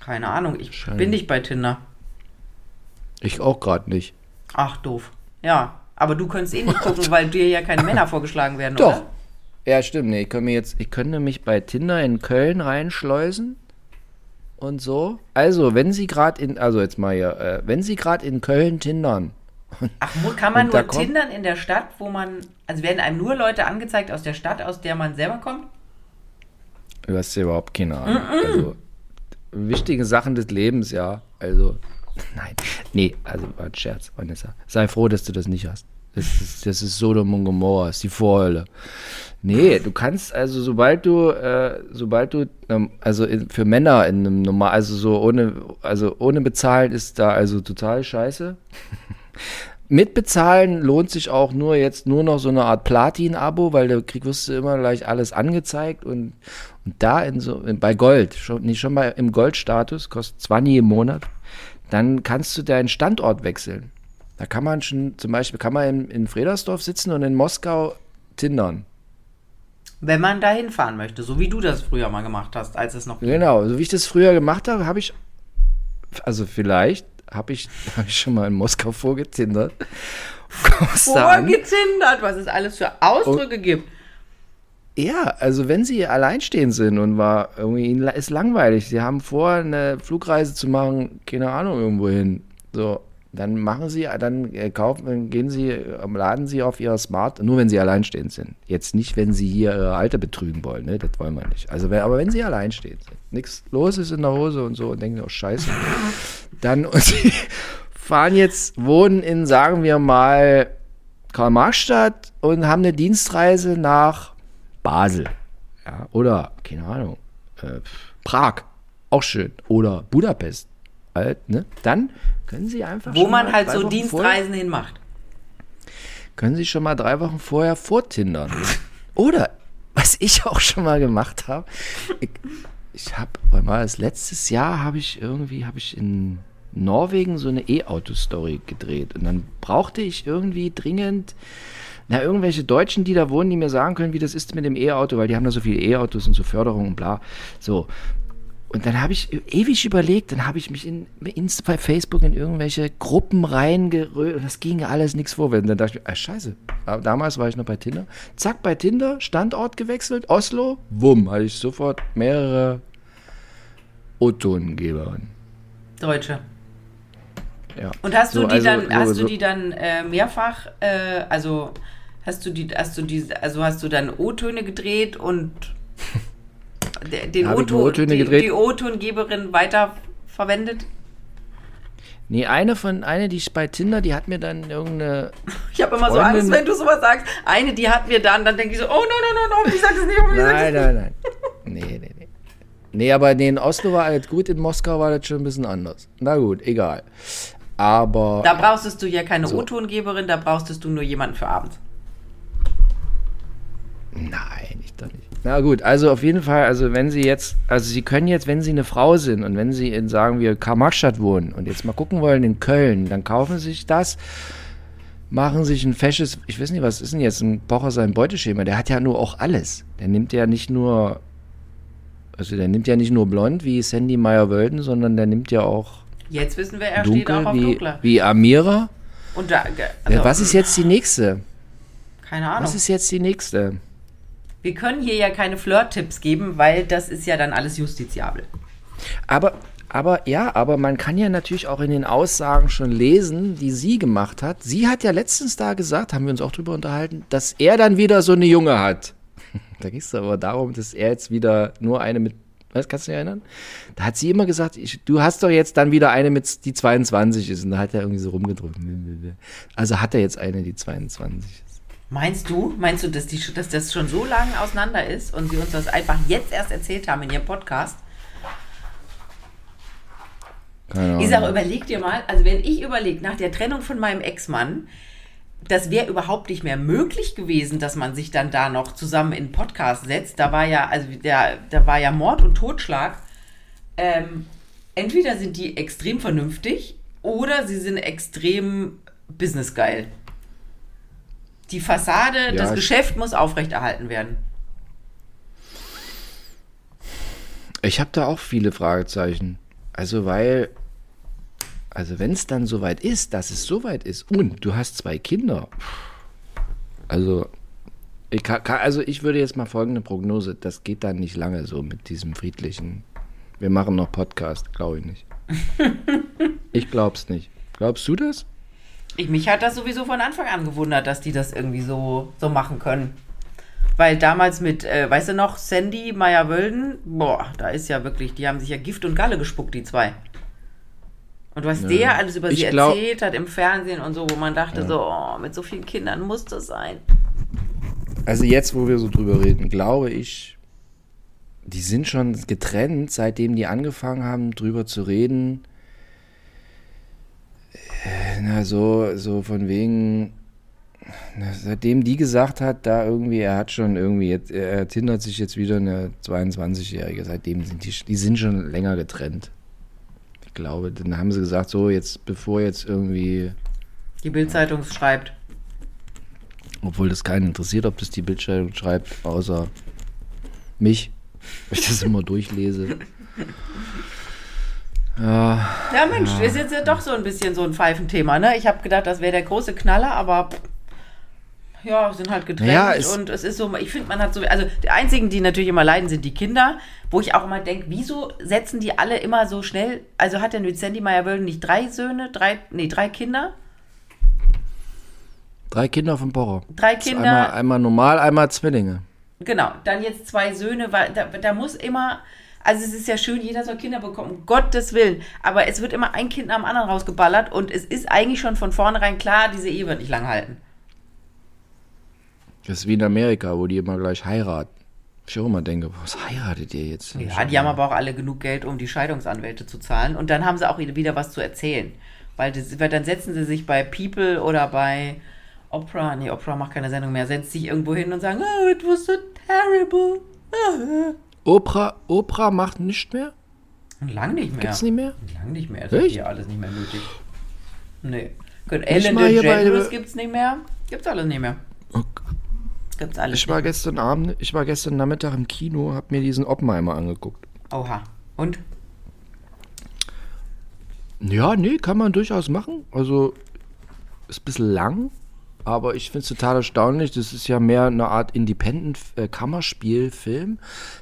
Keine Ahnung, ich Schein. bin nicht bei Tinder. Ich auch gerade nicht. Ach, doof. Ja, aber du könntest eh nicht gucken, weil dir ja keine Männer vorgeschlagen werden, Doch. oder? Ja, stimmt. Nee, ich könnte jetzt, ich könnte mich bei Tinder in Köln reinschleusen und so. Also, wenn Sie gerade in, also jetzt mal hier, äh, wenn Sie gerade in Köln tindern. Ach, kann man nur tindern in der Stadt, wo man, also werden einem nur Leute angezeigt aus der Stadt, aus der man selber kommt? Du hast ja überhaupt keine Ahnung. Mm -mm. Also, wichtige Sachen des Lebens, ja. Also, nein. Nee, also war ein Scherz, Vanessa. Sei froh, dass du das nicht hast. Das ist, das ist Sodom und Gomorra, ist die Vorhölle. Nee, du kannst also, sobald du, äh, sobald du, ähm, also in, für Männer in einem normal, also so ohne, also ohne bezahlen ist da also total scheiße. Mit bezahlen lohnt sich auch nur jetzt nur noch so eine Art Platin-Abo, weil da krieg, wirst du immer gleich alles angezeigt und, und da in so, bei Gold, schon, nicht schon mal im Goldstatus, kostet 20 im Monat, dann kannst du deinen Standort wechseln. Da kann man schon, zum Beispiel kann man in, in Fredersdorf sitzen und in Moskau tindern. Wenn man da hinfahren möchte, so wie du das früher mal gemacht hast, als es noch. Genau, so wie ich das früher gemacht habe, habe ich, also vielleicht habe ich, hab ich schon mal in Moskau vorgetindert. Vorgetindert, was es alles für Ausdrücke und, gibt. Ja, also wenn sie alleinstehend sind und war irgendwie ist langweilig, sie haben vor, eine Flugreise zu machen, keine Ahnung, irgendwo hin. So, dann machen Sie, dann äh, kaufen, gehen Sie, äh, laden Sie auf Ihr Smart, nur wenn Sie alleinstehend sind. Jetzt nicht, wenn Sie hier Ihre Alte betrügen wollen, ne? Das wollen wir nicht. Also, aber wenn Sie alleinstehend sind, nichts los ist in der Hose und so und denken, oh Scheiße, dann und Sie fahren jetzt, wohnen in, sagen wir mal, Karl-Marx-Stadt und haben eine Dienstreise nach Basel. Ja, oder, keine Ahnung, äh, Prag, auch schön. Oder Budapest alt, ne? Dann können Sie einfach. Wo man halt so Wochen Dienstreisen hin macht. Können Sie schon mal drei Wochen vorher vortindern. Oder, was ich auch schon mal gemacht habe, ich, ich habe, mal das letztes Jahr habe ich irgendwie, habe ich in Norwegen so eine E-Auto-Story gedreht. Und dann brauchte ich irgendwie dringend na, irgendwelche Deutschen, die da wohnen, die mir sagen können, wie das ist mit dem E-Auto, weil die haben da so viele E-Autos und so Förderung und bla. So. Und dann habe ich ewig überlegt, dann habe ich mich in, in, bei Facebook in irgendwelche Gruppen reingerührt und das ging alles nichts vorwärts. Und dann dachte ich, ah, scheiße, damals war ich noch bei Tinder. Zack, bei Tinder, Standort gewechselt, Oslo, wumm, hatte ich sofort mehrere O-Tongeberinnen. Deutsche. Ja. Und hast du so, die also, dann, so, hast so. du die dann äh, mehrfach, äh, also hast du die, hast du die, also hast du dann O-Töne gedreht und den O-Ton, die, die O-Tongeberin weiterverwendet? Nee, eine von, eine, die ich bei Tinder, die hat mir dann irgendeine. Ich habe immer Freundin, so Angst, wenn du sowas sagst. Eine, die hat mir dann, dann denke ich so, oh nein, nein, nein, ich sag es nicht, ich Nein, nein, nein. Nee, nee, nee. Nee, aber nee, in Oslo war alles gut, in Moskau war das schon ein bisschen anders. Na gut, egal. Aber. Da brauchst du ja keine so. O-Tongeberin, da brauchst du nur jemanden für abends. Nein. Na gut, also auf jeden Fall, also wenn Sie jetzt, also Sie können jetzt, wenn Sie eine Frau sind und wenn Sie in, sagen wir, Karl-Marx-Stadt wohnen und jetzt mal gucken wollen in Köln, dann kaufen Sie sich das, machen sich ein fesches, ich weiß nicht, was ist denn jetzt ein Pocher sein Beuteschema? Der hat ja nur auch alles. Der nimmt ja nicht nur Also der nimmt ja nicht nur blond wie Sandy Meyer-Wölden, sondern der nimmt ja auch. Jetzt wissen wir, er dunkel, steht auch auf wie, dunkler. Wie Amira. Und da, also, was ist jetzt die nächste? Keine Ahnung. Was ist jetzt die nächste? Wir können hier ja keine Flirt-Tipps geben, weil das ist ja dann alles justiziabel. Aber, aber ja, aber man kann ja natürlich auch in den Aussagen schon lesen, die sie gemacht hat. Sie hat ja letztens da gesagt, haben wir uns auch drüber unterhalten, dass er dann wieder so eine Junge hat. Da ging es aber darum, dass er jetzt wieder nur eine mit, was kannst du dich erinnern? Da hat sie immer gesagt, ich, du hast doch jetzt dann wieder eine mit, die 22 ist. Und da hat er irgendwie so rumgedrückt. Also hat er jetzt eine, die 22 ist. Meinst du, meinst du, dass, die, dass das schon so lange auseinander ist und sie uns das einfach jetzt erst erzählt haben in ihrem Podcast? Ich sage, überleg dir mal, also wenn ich überlege, nach der Trennung von meinem Ex-Mann, das wäre überhaupt nicht mehr möglich gewesen, dass man sich dann da noch zusammen in einen Podcast setzt. Da war ja, also der, da war ja Mord und Totschlag. Ähm, entweder sind die extrem vernünftig oder sie sind extrem businessgeil. Die Fassade, ja, das Geschäft muss aufrechterhalten werden. Ich habe da auch viele Fragezeichen. Also, weil, also wenn es dann soweit ist, dass es soweit ist und du hast zwei Kinder, also ich, kann, also ich würde jetzt mal folgende Prognose, das geht dann nicht lange so mit diesem friedlichen, wir machen noch Podcast, glaube ich nicht. ich glaub's nicht. Glaubst du das? Ich, mich hat das sowieso von Anfang an gewundert, dass die das irgendwie so, so machen können. Weil damals mit, äh, weißt du noch, Sandy Meyer-Wölden, boah, da ist ja wirklich, die haben sich ja Gift und Galle gespuckt, die zwei. Und was ja. der alles über ich sie glaub, erzählt hat im Fernsehen und so, wo man dachte, ja. so, oh, mit so vielen Kindern muss das sein. Also jetzt, wo wir so drüber reden, glaube ich, die sind schon getrennt, seitdem die angefangen haben, drüber zu reden na, so, so von wegen, na, seitdem die gesagt hat, da irgendwie, er hat schon irgendwie, jetzt, er tindert sich jetzt wieder eine 22-Jährige, seitdem sind die, die sind schon länger getrennt. Ich glaube, dann haben sie gesagt, so, jetzt, bevor jetzt irgendwie. Die Bildzeitung schreibt. Obwohl das keinen interessiert, ob das die Bildzeitung schreibt, außer mich, weil ich das immer durchlese. Ja, ja Mensch, ja. ist jetzt ja doch so ein bisschen so ein Pfeifenthema, ne? Ich habe gedacht, das wäre der große Knaller, aber ja, sind halt getrennt ja, es und es ist so, ich finde, man hat so, also die einzigen, die natürlich immer leiden, sind die Kinder, wo ich auch immer denke, wieso setzen die alle immer so schnell, also hat der mit Sandy Meyer-Wölden nicht drei Söhne, drei, nee, drei Kinder? Drei Kinder von Borrow. Drei Kinder. Einmal, einmal normal, einmal Zwillinge. Genau, dann jetzt zwei Söhne, weil da, da muss immer, also es ist ja schön, jeder soll Kinder bekommen, um Gottes Willen. Aber es wird immer ein Kind nach dem anderen rausgeballert und es ist eigentlich schon von vornherein klar, diese Ehe wird nicht lang halten. Das ist wie in Amerika, wo die immer gleich heiraten. Ich auch immer denke, was heiratet ihr jetzt? Ja, die haben aber auch alle genug Geld, um die Scheidungsanwälte zu zahlen. Und dann haben sie auch wieder was zu erzählen. Weil, das, weil dann setzen sie sich bei People oder bei Oprah, nee, Oprah macht keine Sendung mehr, setzt sich irgendwo hin und sagen, oh, it was so terrible. Oprah, Oprah macht nicht mehr? Lang nicht mehr. Gibt's nicht mehr? Lang nicht mehr. Das ist hier alles nicht mehr nötig. Nee. Ellen DeGeneres gibt's nicht mehr. Gibt's alles nicht mehr. Okay. Gibt's alles ich war gestern Abend, ich war gestern Nachmittag im Kino, hab mir diesen Oppenheimer angeguckt. Oha. Und? Ja, nee, kann man durchaus machen. Also, ist ein bisschen lang, aber ich finde es total erstaunlich. Das ist ja mehr eine Art Independent-Kammerspielfilm, äh,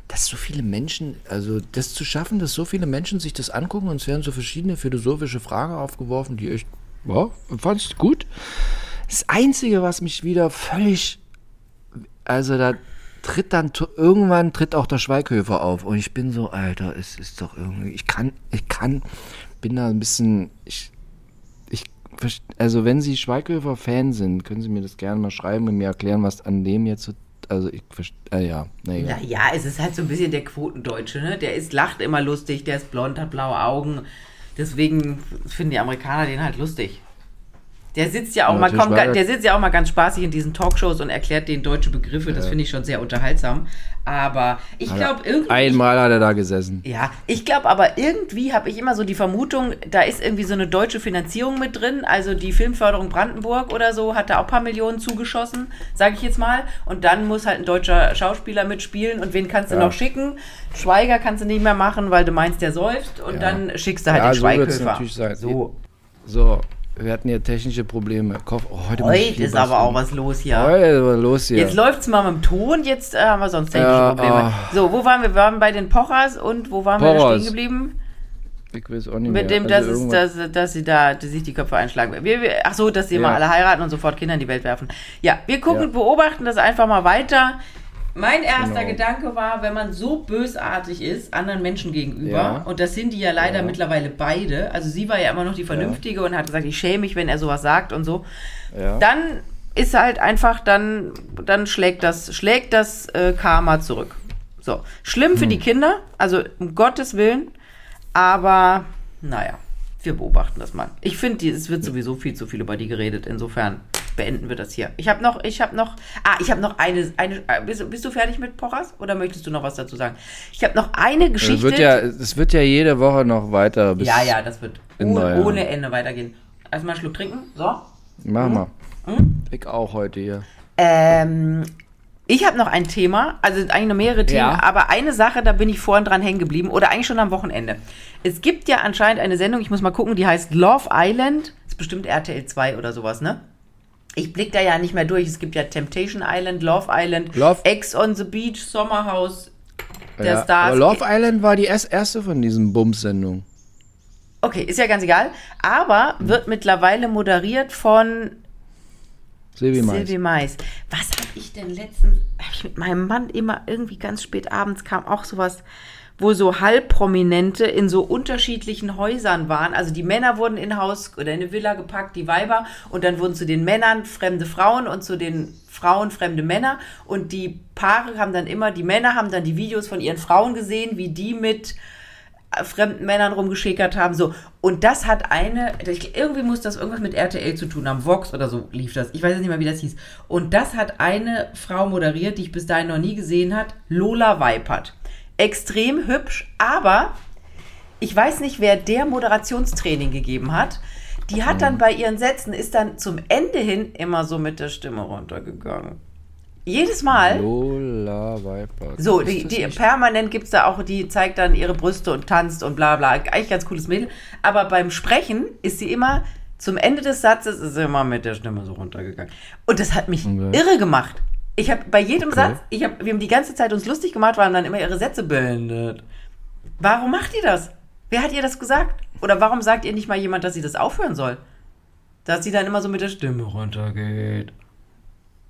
dass so viele Menschen, also das zu schaffen, dass so viele Menschen sich das angucken und es werden so verschiedene philosophische Fragen aufgeworfen, die echt, ja, fand ich gut. Das Einzige, was mich wieder völlig, also da tritt dann irgendwann tritt auch der Schweighöfer auf und ich bin so, Alter, es ist doch irgendwie, ich kann, ich kann, bin da ein bisschen, ich, also wenn Sie Schweighöfer-Fan sind, können Sie mir das gerne mal schreiben und mir erklären, was an dem jetzt so also ich äh, ja, naja. Naja, es ist halt so ein bisschen der Quotendeutsche, ne? Der ist, lacht immer lustig, der ist blond, hat blaue Augen. Deswegen finden die Amerikaner den halt lustig. Der sitzt ja auch mal, komm, der sitzt ja auch mal ganz spaßig in diesen Talkshows und erklärt den deutsche Begriffe. Das finde ich schon sehr unterhaltsam. Aber ich glaube irgendwie. Einmal hat er da gesessen. Ja, ich glaube aber irgendwie habe ich immer so die Vermutung, da ist irgendwie so eine deutsche Finanzierung mit drin. Also die Filmförderung Brandenburg oder so hat da auch ein paar Millionen zugeschossen, sage ich jetzt mal. Und dann muss halt ein deutscher Schauspieler mitspielen. Und wen kannst du ja. noch schicken? Schweiger kannst du nicht mehr machen, weil du meinst, der säuft. Und ja. dann schickst du halt ja, den so Schweighöfer. Natürlich sein. So. So, wir hatten hier technische Probleme. Oh, heute, heute ist aber auch was los hier. Heute ist was los hier. Jetzt läuft es mal mit dem Ton, jetzt äh, haben wir sonst technische ja, Probleme. Oh. So, wo waren wir? Wir waren bei den Pochers und wo waren Pochers. wir stehen geblieben? Ich weiß auch nicht Mit mehr. dem, dass, also es, dass, dass sie da dass sich die Köpfe einschlagen. Wir, wir, ach so, dass sie ja. mal alle heiraten und sofort Kinder in die Welt werfen. Ja, wir gucken, ja. beobachten das einfach mal weiter. Mein erster genau. Gedanke war, wenn man so bösartig ist anderen Menschen gegenüber, ja. und das sind die ja leider ja. mittlerweile beide, also sie war ja immer noch die Vernünftige ja. und hat gesagt, ich schäme mich, wenn er sowas sagt und so, dann ist halt einfach, dann, dann schlägt das, schlägt das äh, Karma zurück. So, schlimm hm. für die Kinder, also um Gottes Willen, aber naja, wir beobachten das mal. Ich finde, es wird sowieso viel zu viel über die geredet, insofern beenden wir das hier. Ich habe noch, ich habe noch, ah, ich habe noch eine, eine äh, bist, bist, du fertig mit Pochers oder möchtest du noch was dazu sagen? Ich habe noch eine Geschichte. Es wird ja, es wird ja jede Woche noch weiter. ja, ja, das wird ohne, ohne, Ende weitergehen. Erstmal einen Schluck trinken, so. Mach mal. Hm? Ich auch heute hier. Ähm, ich habe noch ein Thema, also eigentlich noch mehrere Themen, ja. aber eine Sache, da bin ich vorhin dran hängen geblieben oder eigentlich schon am Wochenende. Es gibt ja anscheinend eine Sendung, ich muss mal gucken, die heißt Love Island. Ist bestimmt RTL 2 oder sowas, ne? Ich blick da ja nicht mehr durch. Es gibt ja Temptation Island, Love Island, Love Ex on the Beach, Sommerhaus der ja, Stars. Aber Love Island war die erste von diesen Bums-Sendungen. Okay, ist ja ganz egal. Aber hm. wird mittlerweile moderiert von Silvi Mais. Silvi Mais. Was habe ich denn letztens, habe ich mit meinem Mann immer irgendwie ganz spät abends kam auch sowas wo so Halbprominente in so unterschiedlichen Häusern waren. Also die Männer wurden in Haus oder in eine Villa gepackt, die Weiber, und dann wurden zu den Männern fremde Frauen und zu den Frauen fremde Männer. Und die Paare haben dann immer, die Männer haben dann die Videos von ihren Frauen gesehen, wie die mit äh, fremden Männern rumgeschickert haben, so. Und das hat eine, irgendwie muss das irgendwas mit RTL zu tun haben, Vox oder so lief das. Ich weiß jetzt nicht mehr, wie das hieß. Und das hat eine Frau moderiert, die ich bis dahin noch nie gesehen hat, Lola Weipert extrem hübsch, aber ich weiß nicht, wer der Moderationstraining gegeben hat. Die hat dann bei ihren Sätzen, ist dann zum Ende hin immer so mit der Stimme runtergegangen. Jedes Mal. Lola Viper. So, die, die permanent gibt es da auch, die zeigt dann ihre Brüste und tanzt und bla bla. Eigentlich ganz cooles Mädel. Aber beim Sprechen ist sie immer, zum Ende des Satzes ist sie immer mit der Stimme so runtergegangen. Und das hat mich okay. irre gemacht. Ich habe bei jedem okay. Satz, ich hab, wir haben die ganze Zeit uns lustig gemacht, weil haben dann immer ihre Sätze beendet. Warum macht ihr das? Wer hat ihr das gesagt? Oder warum sagt ihr nicht mal jemand, dass sie das aufhören soll? Dass sie dann immer so mit der Stimme runtergeht.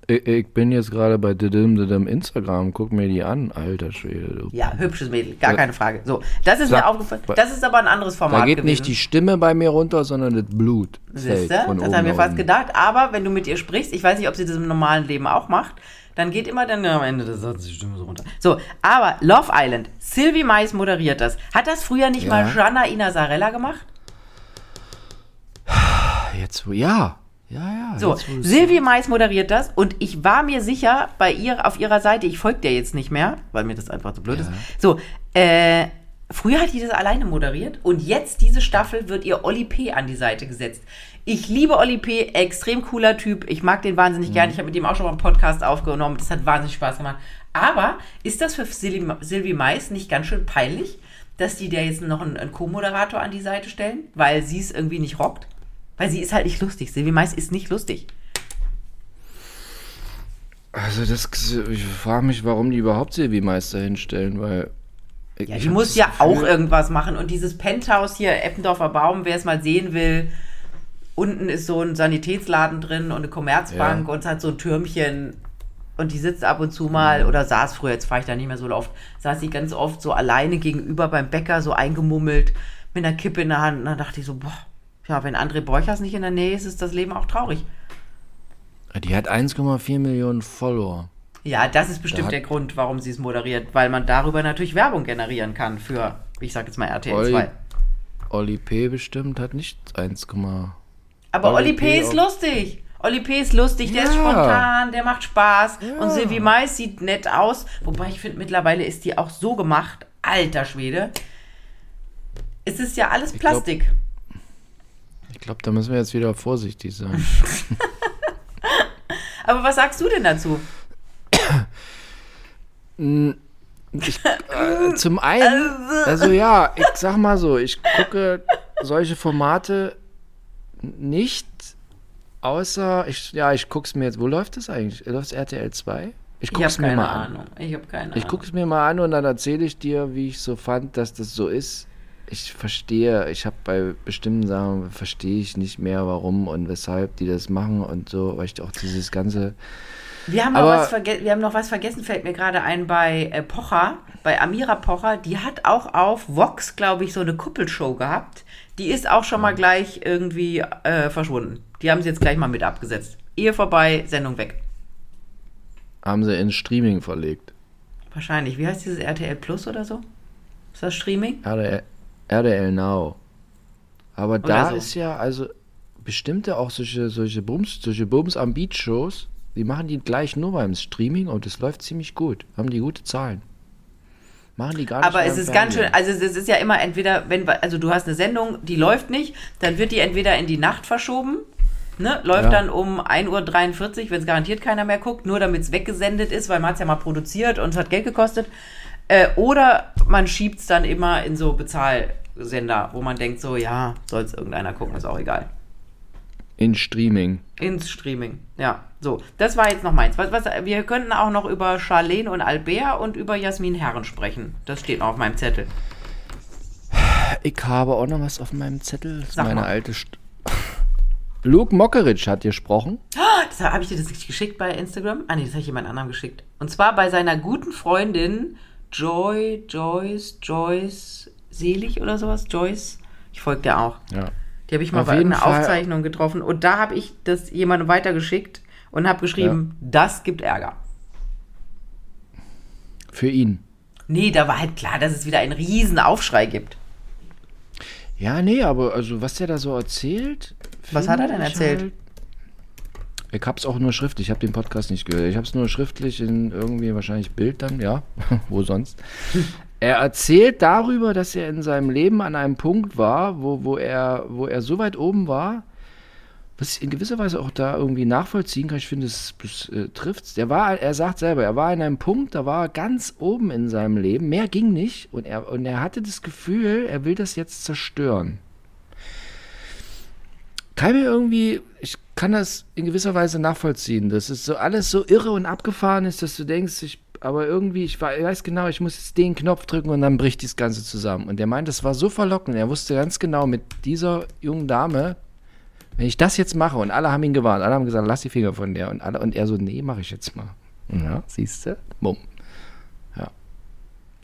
Ich, ich bin jetzt gerade bei Didim Didim Instagram, guck mir die an, alter Schwede. Du. Ja, hübsches Mädel, gar keine Frage. So, das ist Sag, mir aufgefallen. Das ist aber ein anderes Format. Da geht gewesen. nicht die Stimme bei mir runter, sondern das Blut. Siehste, das haben wir fast gedacht. Aber wenn du mit ihr sprichst, ich weiß nicht, ob sie das im normalen Leben auch macht, dann geht immer dann am Ende des Satzes die Stimme so runter. So, aber Love Island, Sylvie Mais moderiert das. Hat das früher nicht ja. mal Gianna Inasarella gemacht? Jetzt, ja. Ja, ja. So, Silvie Mais moderiert das und ich war mir sicher, bei ihr auf ihrer Seite, ich folge der jetzt nicht mehr, weil mir das einfach zu blöd ja. ist. So, äh, früher hat die das alleine moderiert und jetzt diese Staffel wird ihr Oli P. an die Seite gesetzt. Ich liebe Oli P., extrem cooler Typ. Ich mag den wahnsinnig mhm. gern. Ich habe mit ihm auch schon mal einen Podcast aufgenommen. Das hat wahnsinnig Spaß gemacht. Aber ist das für Silvi Mais nicht ganz schön peinlich, dass die der jetzt noch einen, einen Co-Moderator an die Seite stellen, weil sie es irgendwie nicht rockt? Weil sie ist halt nicht lustig. Silvi Mais ist nicht lustig. Also das, ich frage mich, warum die überhaupt Silvi Meister hinstellen, weil ja, die muss ja Gefühl, auch irgendwas machen. Und dieses Penthouse hier, Eppendorfer Baum, wer es mal sehen will, unten ist so ein Sanitätsladen drin und eine Commerzbank ja. und es hat so ein Türmchen. Und die sitzt ab und zu mal, mhm. oder saß früher, jetzt fahre ich da nicht mehr so oft, saß sie ganz oft so alleine gegenüber beim Bäcker, so eingemummelt, mit einer Kippe in der Hand. Und dann dachte ich so, boah, ja, wenn André Borchers nicht in der Nähe ist, ist das Leben auch traurig. Die hat 1,4 Millionen Follower. Ja, das ist bestimmt da der Grund, warum sie es moderiert, weil man darüber natürlich Werbung generieren kann für, ich sag jetzt mal RTL 2. Olli P. bestimmt hat nicht 1, Aber Oli, Oli P. ist lustig. Oli P. ist lustig, der ja. ist spontan, der macht Spaß. Ja. Und Sylvie Mais sieht nett aus. Wobei ich finde, mittlerweile ist die auch so gemacht. Alter Schwede. Es ist ja alles Plastik. Ich glaube, glaub, da müssen wir jetzt wieder vorsichtig sein. Aber was sagst du denn dazu? Ich, äh, zum einen, also ja, ich sag mal so, ich gucke solche Formate nicht, außer, ich, ja, ich guck's mir jetzt, wo läuft das eigentlich? Läuft RTL 2? Ich guck's ich mir mal Ahnung. an. Ich habe keine Ahnung. Ich guck's mir mal an und dann erzähle ich dir, wie ich so fand, dass das so ist. Ich verstehe, ich habe bei bestimmten Sachen verstehe ich nicht mehr, warum und weshalb die das machen und so, weil ich auch dieses ganze wir haben, noch was wir haben noch was vergessen, fällt mir gerade ein, bei äh, Pocher, bei Amira Pocher, die hat auch auf Vox, glaube ich, so eine Kuppelshow gehabt. Die ist auch schon mal gleich irgendwie äh, verschwunden. Die haben sie jetzt gleich mal mit abgesetzt. Ehe vorbei, Sendung weg. Haben sie in Streaming verlegt. Wahrscheinlich. Wie heißt dieses RTL Plus oder so? Ist das Streaming? RTL, RTL Now. Aber oder da so. ist ja, also bestimmte auch solche, solche Bums, solche Bums am Beach Shows die machen die gleich nur beim Streaming und es läuft ziemlich gut. Haben die gute Zahlen. Machen die gar nicht Aber es ist ganz schön, also es ist ja immer entweder, wenn, also du hast eine Sendung, die läuft nicht, dann wird die entweder in die Nacht verschoben, ne, läuft ja. dann um 1.43 Uhr, wenn es garantiert keiner mehr guckt, nur damit es weggesendet ist, weil man es ja mal produziert und es hat Geld gekostet. Äh, oder man schiebt es dann immer in so Bezahlsender, wo man denkt so, ja, soll es irgendeiner gucken, ist auch egal. In Streaming. Ins Streaming, ja. So, das war jetzt noch meins. Was, was, wir könnten auch noch über Charlene und Albert und über Jasmin Herren sprechen. Das steht noch auf meinem Zettel. Ich habe auch noch was auf meinem Zettel. Das ist Sag meine mal. alte. St Luke Mockeridge hat gesprochen. Das habe ich dir das geschickt bei Instagram? Ah, nee, das habe ich jemand anderem geschickt. Und zwar bei seiner guten Freundin Joy, Joyce, Joyce, Selig oder sowas. Joyce. Ich folge der auch. Ja. Die habe ich mal auf bei einer Fall. Aufzeichnung getroffen. Und da habe ich das jemandem weitergeschickt und habe geschrieben, ja. das gibt Ärger. Für ihn. Nee, da war halt klar, dass es wieder einen riesen Aufschrei gibt. Ja, nee, aber also was der da so erzählt. Was hat er denn erzählt? Halt, ich hab's auch nur schriftlich, ich habe den Podcast nicht gehört. Ich hab's nur schriftlich in irgendwie wahrscheinlich Bild dann, ja, wo sonst. Er erzählt darüber, dass er in seinem Leben an einem Punkt war, wo, wo, er, wo er so weit oben war, was ich in gewisser Weise auch da irgendwie nachvollziehen kann, ich finde, es, äh, trifft Der war, er sagt selber, er war in einem Punkt, da war er ganz oben in seinem Leben, mehr ging nicht und er, und er hatte das Gefühl, er will das jetzt zerstören. Kann mir irgendwie, ich kann das in gewisser Weise nachvollziehen, dass es so alles so irre und abgefahren ist, dass du denkst, ich, aber irgendwie, ich weiß genau, ich muss jetzt den Knopf drücken und dann bricht das Ganze zusammen. Und er meint, das war so verlockend. Er wusste ganz genau, mit dieser jungen Dame wenn ich das jetzt mache und alle haben ihn gewarnt, alle haben gesagt, lass die Finger von der und alle und er so, nee, mache ich jetzt mal. Ja, siehst du? Bumm. Ja.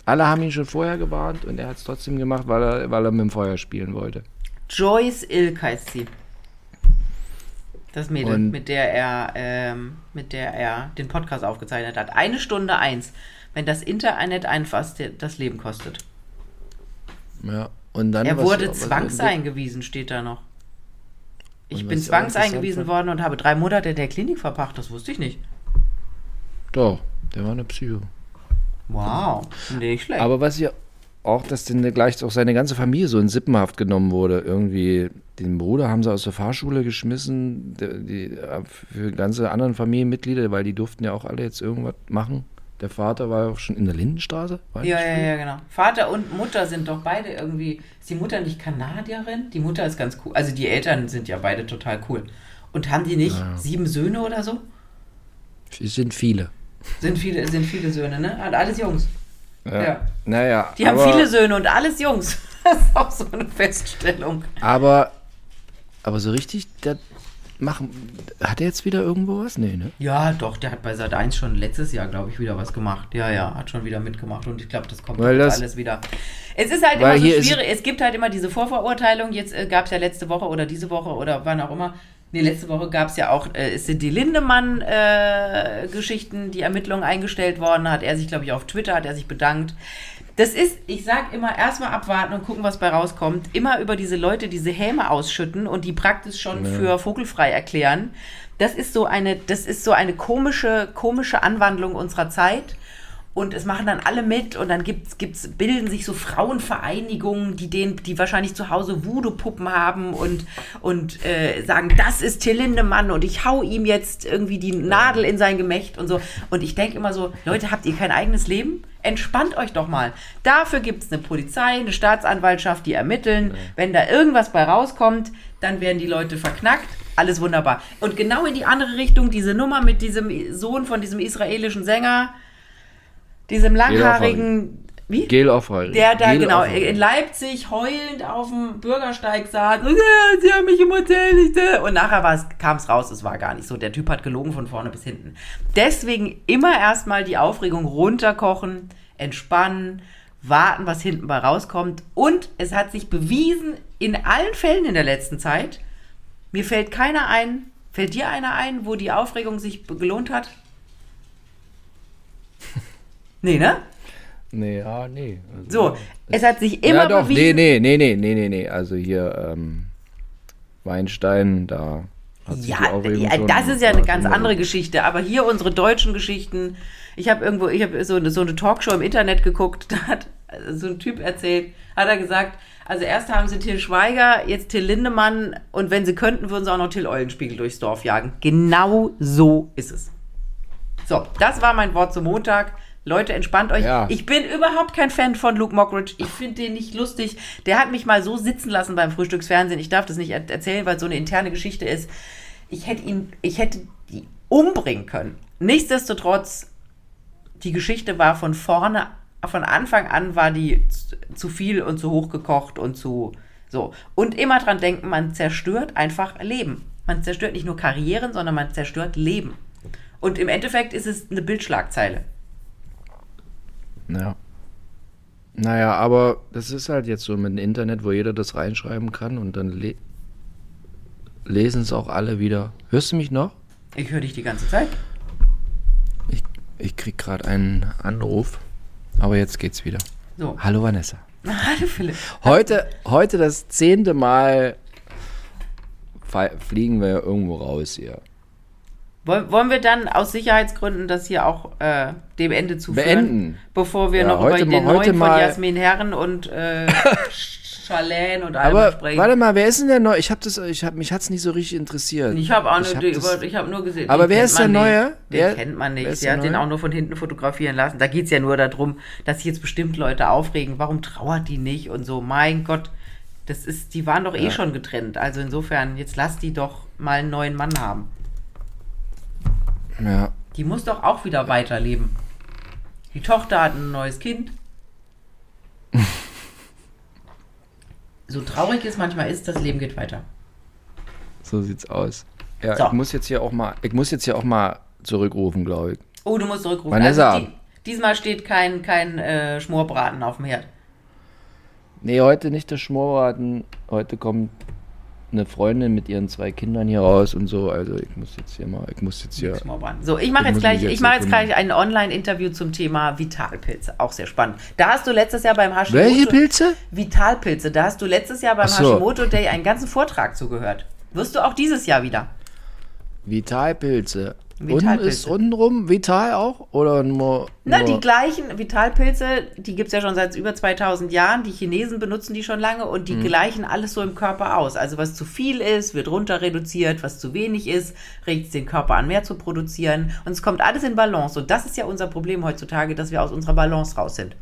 Alle haben ihn schon vorher gewarnt und er hat es trotzdem gemacht, weil er, weil er mit dem Feuer spielen wollte. Joyce Ilk heißt sie. Das Mädel, und mit der er, ähm, mit der er den Podcast aufgezeichnet hat. Eine Stunde eins. Wenn das Internet einfach das Leben kostet. Ja, und dann. Er wurde zwangseingewiesen, steht da noch. Ich bin zwangseingewiesen worden und habe drei Monate in der Klinik verbracht. Das wusste ich nicht. Doch, der war eine Psycho. Wow, nicht schlecht. Aber was ja auch, dass denn gleich auch seine ganze Familie so in Sippenhaft genommen wurde. Irgendwie, den Bruder haben sie aus der Fahrschule geschmissen, die, die, für ganze anderen Familienmitglieder, weil die durften ja auch alle jetzt irgendwas machen. Der Vater war ja auch schon in der Lindenstraße. Ja, ja, ja, genau. Vater und Mutter sind doch beide irgendwie. Ist die Mutter nicht Kanadierin? Die Mutter ist ganz cool. Also die Eltern sind ja beide total cool. Und haben die nicht ja. sieben Söhne oder so? Es sind viele. Sind viele, sind viele Söhne, ne? Alles Jungs. Ja. ja. Naja. Die haben viele Söhne und alles Jungs. Das ist auch so eine Feststellung. Aber, aber so richtig, der machen. Hat er jetzt wieder irgendwo was? Nee, ne? Ja, doch, der hat bei Sat 1 schon letztes Jahr, glaube ich, wieder was gemacht. Ja, ja, hat schon wieder mitgemacht und ich glaube, das kommt weil das, alles wieder. Es ist halt immer so schwierig, es gibt halt immer diese Vorverurteilung. Jetzt äh, gab es ja letzte Woche oder diese Woche oder wann auch immer. Nee, letzte Woche gab es ja auch, äh, sind die Lindemann-Geschichten, äh, die Ermittlungen eingestellt worden, hat er sich, glaube ich, auf Twitter, hat er sich bedankt. Das ist, ich sag immer, erstmal abwarten und gucken, was bei rauskommt. Immer über diese Leute diese Häme ausschütten und die praktisch schon ja. für vogelfrei erklären. Das ist so eine, das ist so eine komische, komische Anwandlung unserer Zeit. Und es machen dann alle mit und dann gibt's, gibt's, bilden sich so Frauenvereinigungen, die den, die wahrscheinlich zu Hause Voodoo-Puppen haben und, und äh, sagen, das ist Till Lindemann und ich hau ihm jetzt irgendwie die Nadel in sein Gemächt und so. Und ich denke immer so, Leute, habt ihr kein eigenes Leben? Entspannt euch doch mal. Dafür gibt es eine Polizei, eine Staatsanwaltschaft, die ermitteln. Wenn da irgendwas bei rauskommt, dann werden die Leute verknackt. Alles wunderbar. Und genau in die andere Richtung, diese Nummer mit diesem Sohn von diesem israelischen Sänger, diesem langhaarigen, wie? Gel Offroll. Der da, Gel genau, in Leipzig heulend auf dem Bürgersteig ja, sie haben mich im Hotel nicht. Und nachher kam es raus, es war gar nicht so. Der Typ hat gelogen von vorne bis hinten. Deswegen immer erstmal die Aufregung runterkochen, entspannen, warten, was hinten bei rauskommt. Und es hat sich bewiesen, in allen Fällen in der letzten Zeit, mir fällt keiner ein, fällt dir einer ein, wo die Aufregung sich gelohnt hat? Nee, ne? Nee, ja, nee. Also, so, es hat sich immer ja, doch, bewiesen. Nee, nee, nee, nee, nee, nee. Also hier ähm, Weinstein, da hat sich ja, die ja, das ist ja eine ganz andere Geschichte. Aber hier unsere deutschen Geschichten. Ich habe irgendwo, ich habe so, so eine Talkshow im Internet geguckt. Da hat so ein Typ erzählt, hat er gesagt, also erst haben sie Till Schweiger, jetzt Till Lindemann und wenn sie könnten, würden sie auch noch Till Eulenspiegel durchs Dorf jagen. Genau so ist es. So, das war mein Wort zum Montag. Leute, entspannt euch. Ja. Ich bin überhaupt kein Fan von Luke Mockridge. Ich finde den nicht lustig. Der hat mich mal so sitzen lassen beim Frühstücksfernsehen. Ich darf das nicht erzählen, weil es so eine interne Geschichte ist. Ich hätte ihn, ich hätte die umbringen können. Nichtsdestotrotz, die Geschichte war von vorne, von Anfang an war die zu viel und zu hoch gekocht und zu so. Und immer dran denken, man zerstört einfach Leben. Man zerstört nicht nur Karrieren, sondern man zerstört Leben. Und im Endeffekt ist es eine Bildschlagzeile. Ja. Naja, aber das ist halt jetzt so mit dem Internet, wo jeder das reinschreiben kann und dann le lesen es auch alle wieder. Hörst du mich noch? Ich höre dich die ganze Zeit. Ich, ich krieg gerade einen Anruf, aber jetzt geht's wieder. So. Hallo Vanessa. Hallo Philipp. Heute, heute das zehnte Mal fliegen wir irgendwo raus hier. Wollen wir dann aus Sicherheitsgründen das hier auch äh, dem Ende zuführen? Beenden. Bevor wir ja, noch über den mal, neuen von Jasmin Herren und äh, Charlene und Alba sprechen. Warte mal, wer ist denn der neue? Ich habe das, ich habe mich hat's nicht so richtig interessiert. Ich habe auch nur, ich hab, das, ich hab nur gesehen. Aber wer ist der neue? Den der, kennt man nicht. Sie hat den auch nur von hinten fotografieren lassen. Da geht es ja nur darum, dass sich jetzt bestimmt Leute aufregen. Warum trauert die nicht und so? Mein Gott, das ist, die waren doch eh schon getrennt. Also insofern, jetzt lass die doch mal einen neuen Mann haben. Ja. Die muss doch auch wieder weiterleben. Die Tochter hat ein neues Kind. so traurig es manchmal ist, das Leben geht weiter. So sieht's aus. Ja, so. ich muss jetzt hier auch mal, ich muss jetzt hier auch mal zurückrufen, glaube ich. Oh, du musst zurückrufen. Vanessa. Also, die, diesmal steht kein, kein äh, Schmorbraten auf dem Herd. Nee, heute nicht der Schmorbraten. Heute kommt eine Freundin mit ihren zwei Kindern hier raus und so. Also ich muss jetzt hier mal, ich muss jetzt hier. So, ich mache jetzt gleich, ich mache jetzt gleich ein Online-Interview zum Thema Vitalpilze. Auch sehr spannend. Da hast du letztes Jahr beim Hashimoto. Welche Pilze? Vitalpilze. Da hast du letztes Jahr beim so. Hashimoto Day einen ganzen Vortrag zugehört. Wirst du auch dieses Jahr wieder? Vitalpilze. Unten ist untenrum Vital auch? Oder nur, Na, nur die gleichen Vitalpilze, die gibt es ja schon seit über 2000 Jahren. Die Chinesen benutzen die schon lange und die mhm. gleichen alles so im Körper aus. Also was zu viel ist, wird runter reduziert, was zu wenig ist, regt es den Körper an, mehr zu produzieren. Und es kommt alles in Balance. Und das ist ja unser Problem heutzutage, dass wir aus unserer Balance raus sind.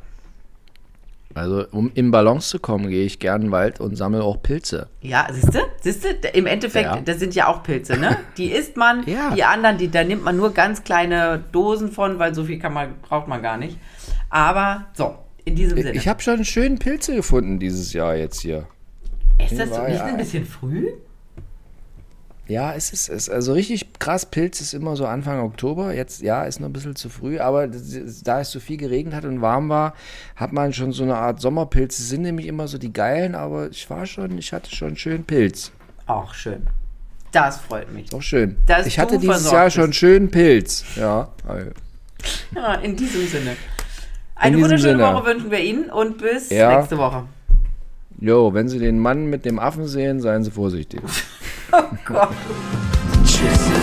Also, um in Balance zu kommen, gehe ich gerne in den Wald und sammle auch Pilze. Ja, siehst du? Siehst du? Im Endeffekt, ja. das sind ja auch Pilze, ne? Die isst man, ja. die anderen, die, da nimmt man nur ganz kleine Dosen von, weil so viel kann man, braucht man gar nicht. Aber so, in diesem Sinne. Ich habe schon schöne Pilze gefunden dieses Jahr jetzt hier. Ist das so nicht ein bisschen früh? Ja, es ist, es also richtig krass. Pilz ist immer so Anfang Oktober. Jetzt, ja, ist noch ein bisschen zu früh, aber da es so viel geregnet hat und warm war, hat man schon so eine Art Sommerpilze. Sind nämlich immer so die geilen, aber ich war schon, ich hatte schon schön Pilz. Auch schön. Das freut mich. Auch schön. Dass ich hatte dieses Jahr schon schön Pilz. Ja. ja, in diesem Sinne. Eine wunderschöne. Woche wünschen wir Ihnen und bis ja. nächste Woche. Jo, wenn Sie den Mann mit dem Affen sehen, seien Sie vorsichtig. oh Gott. Tschüss.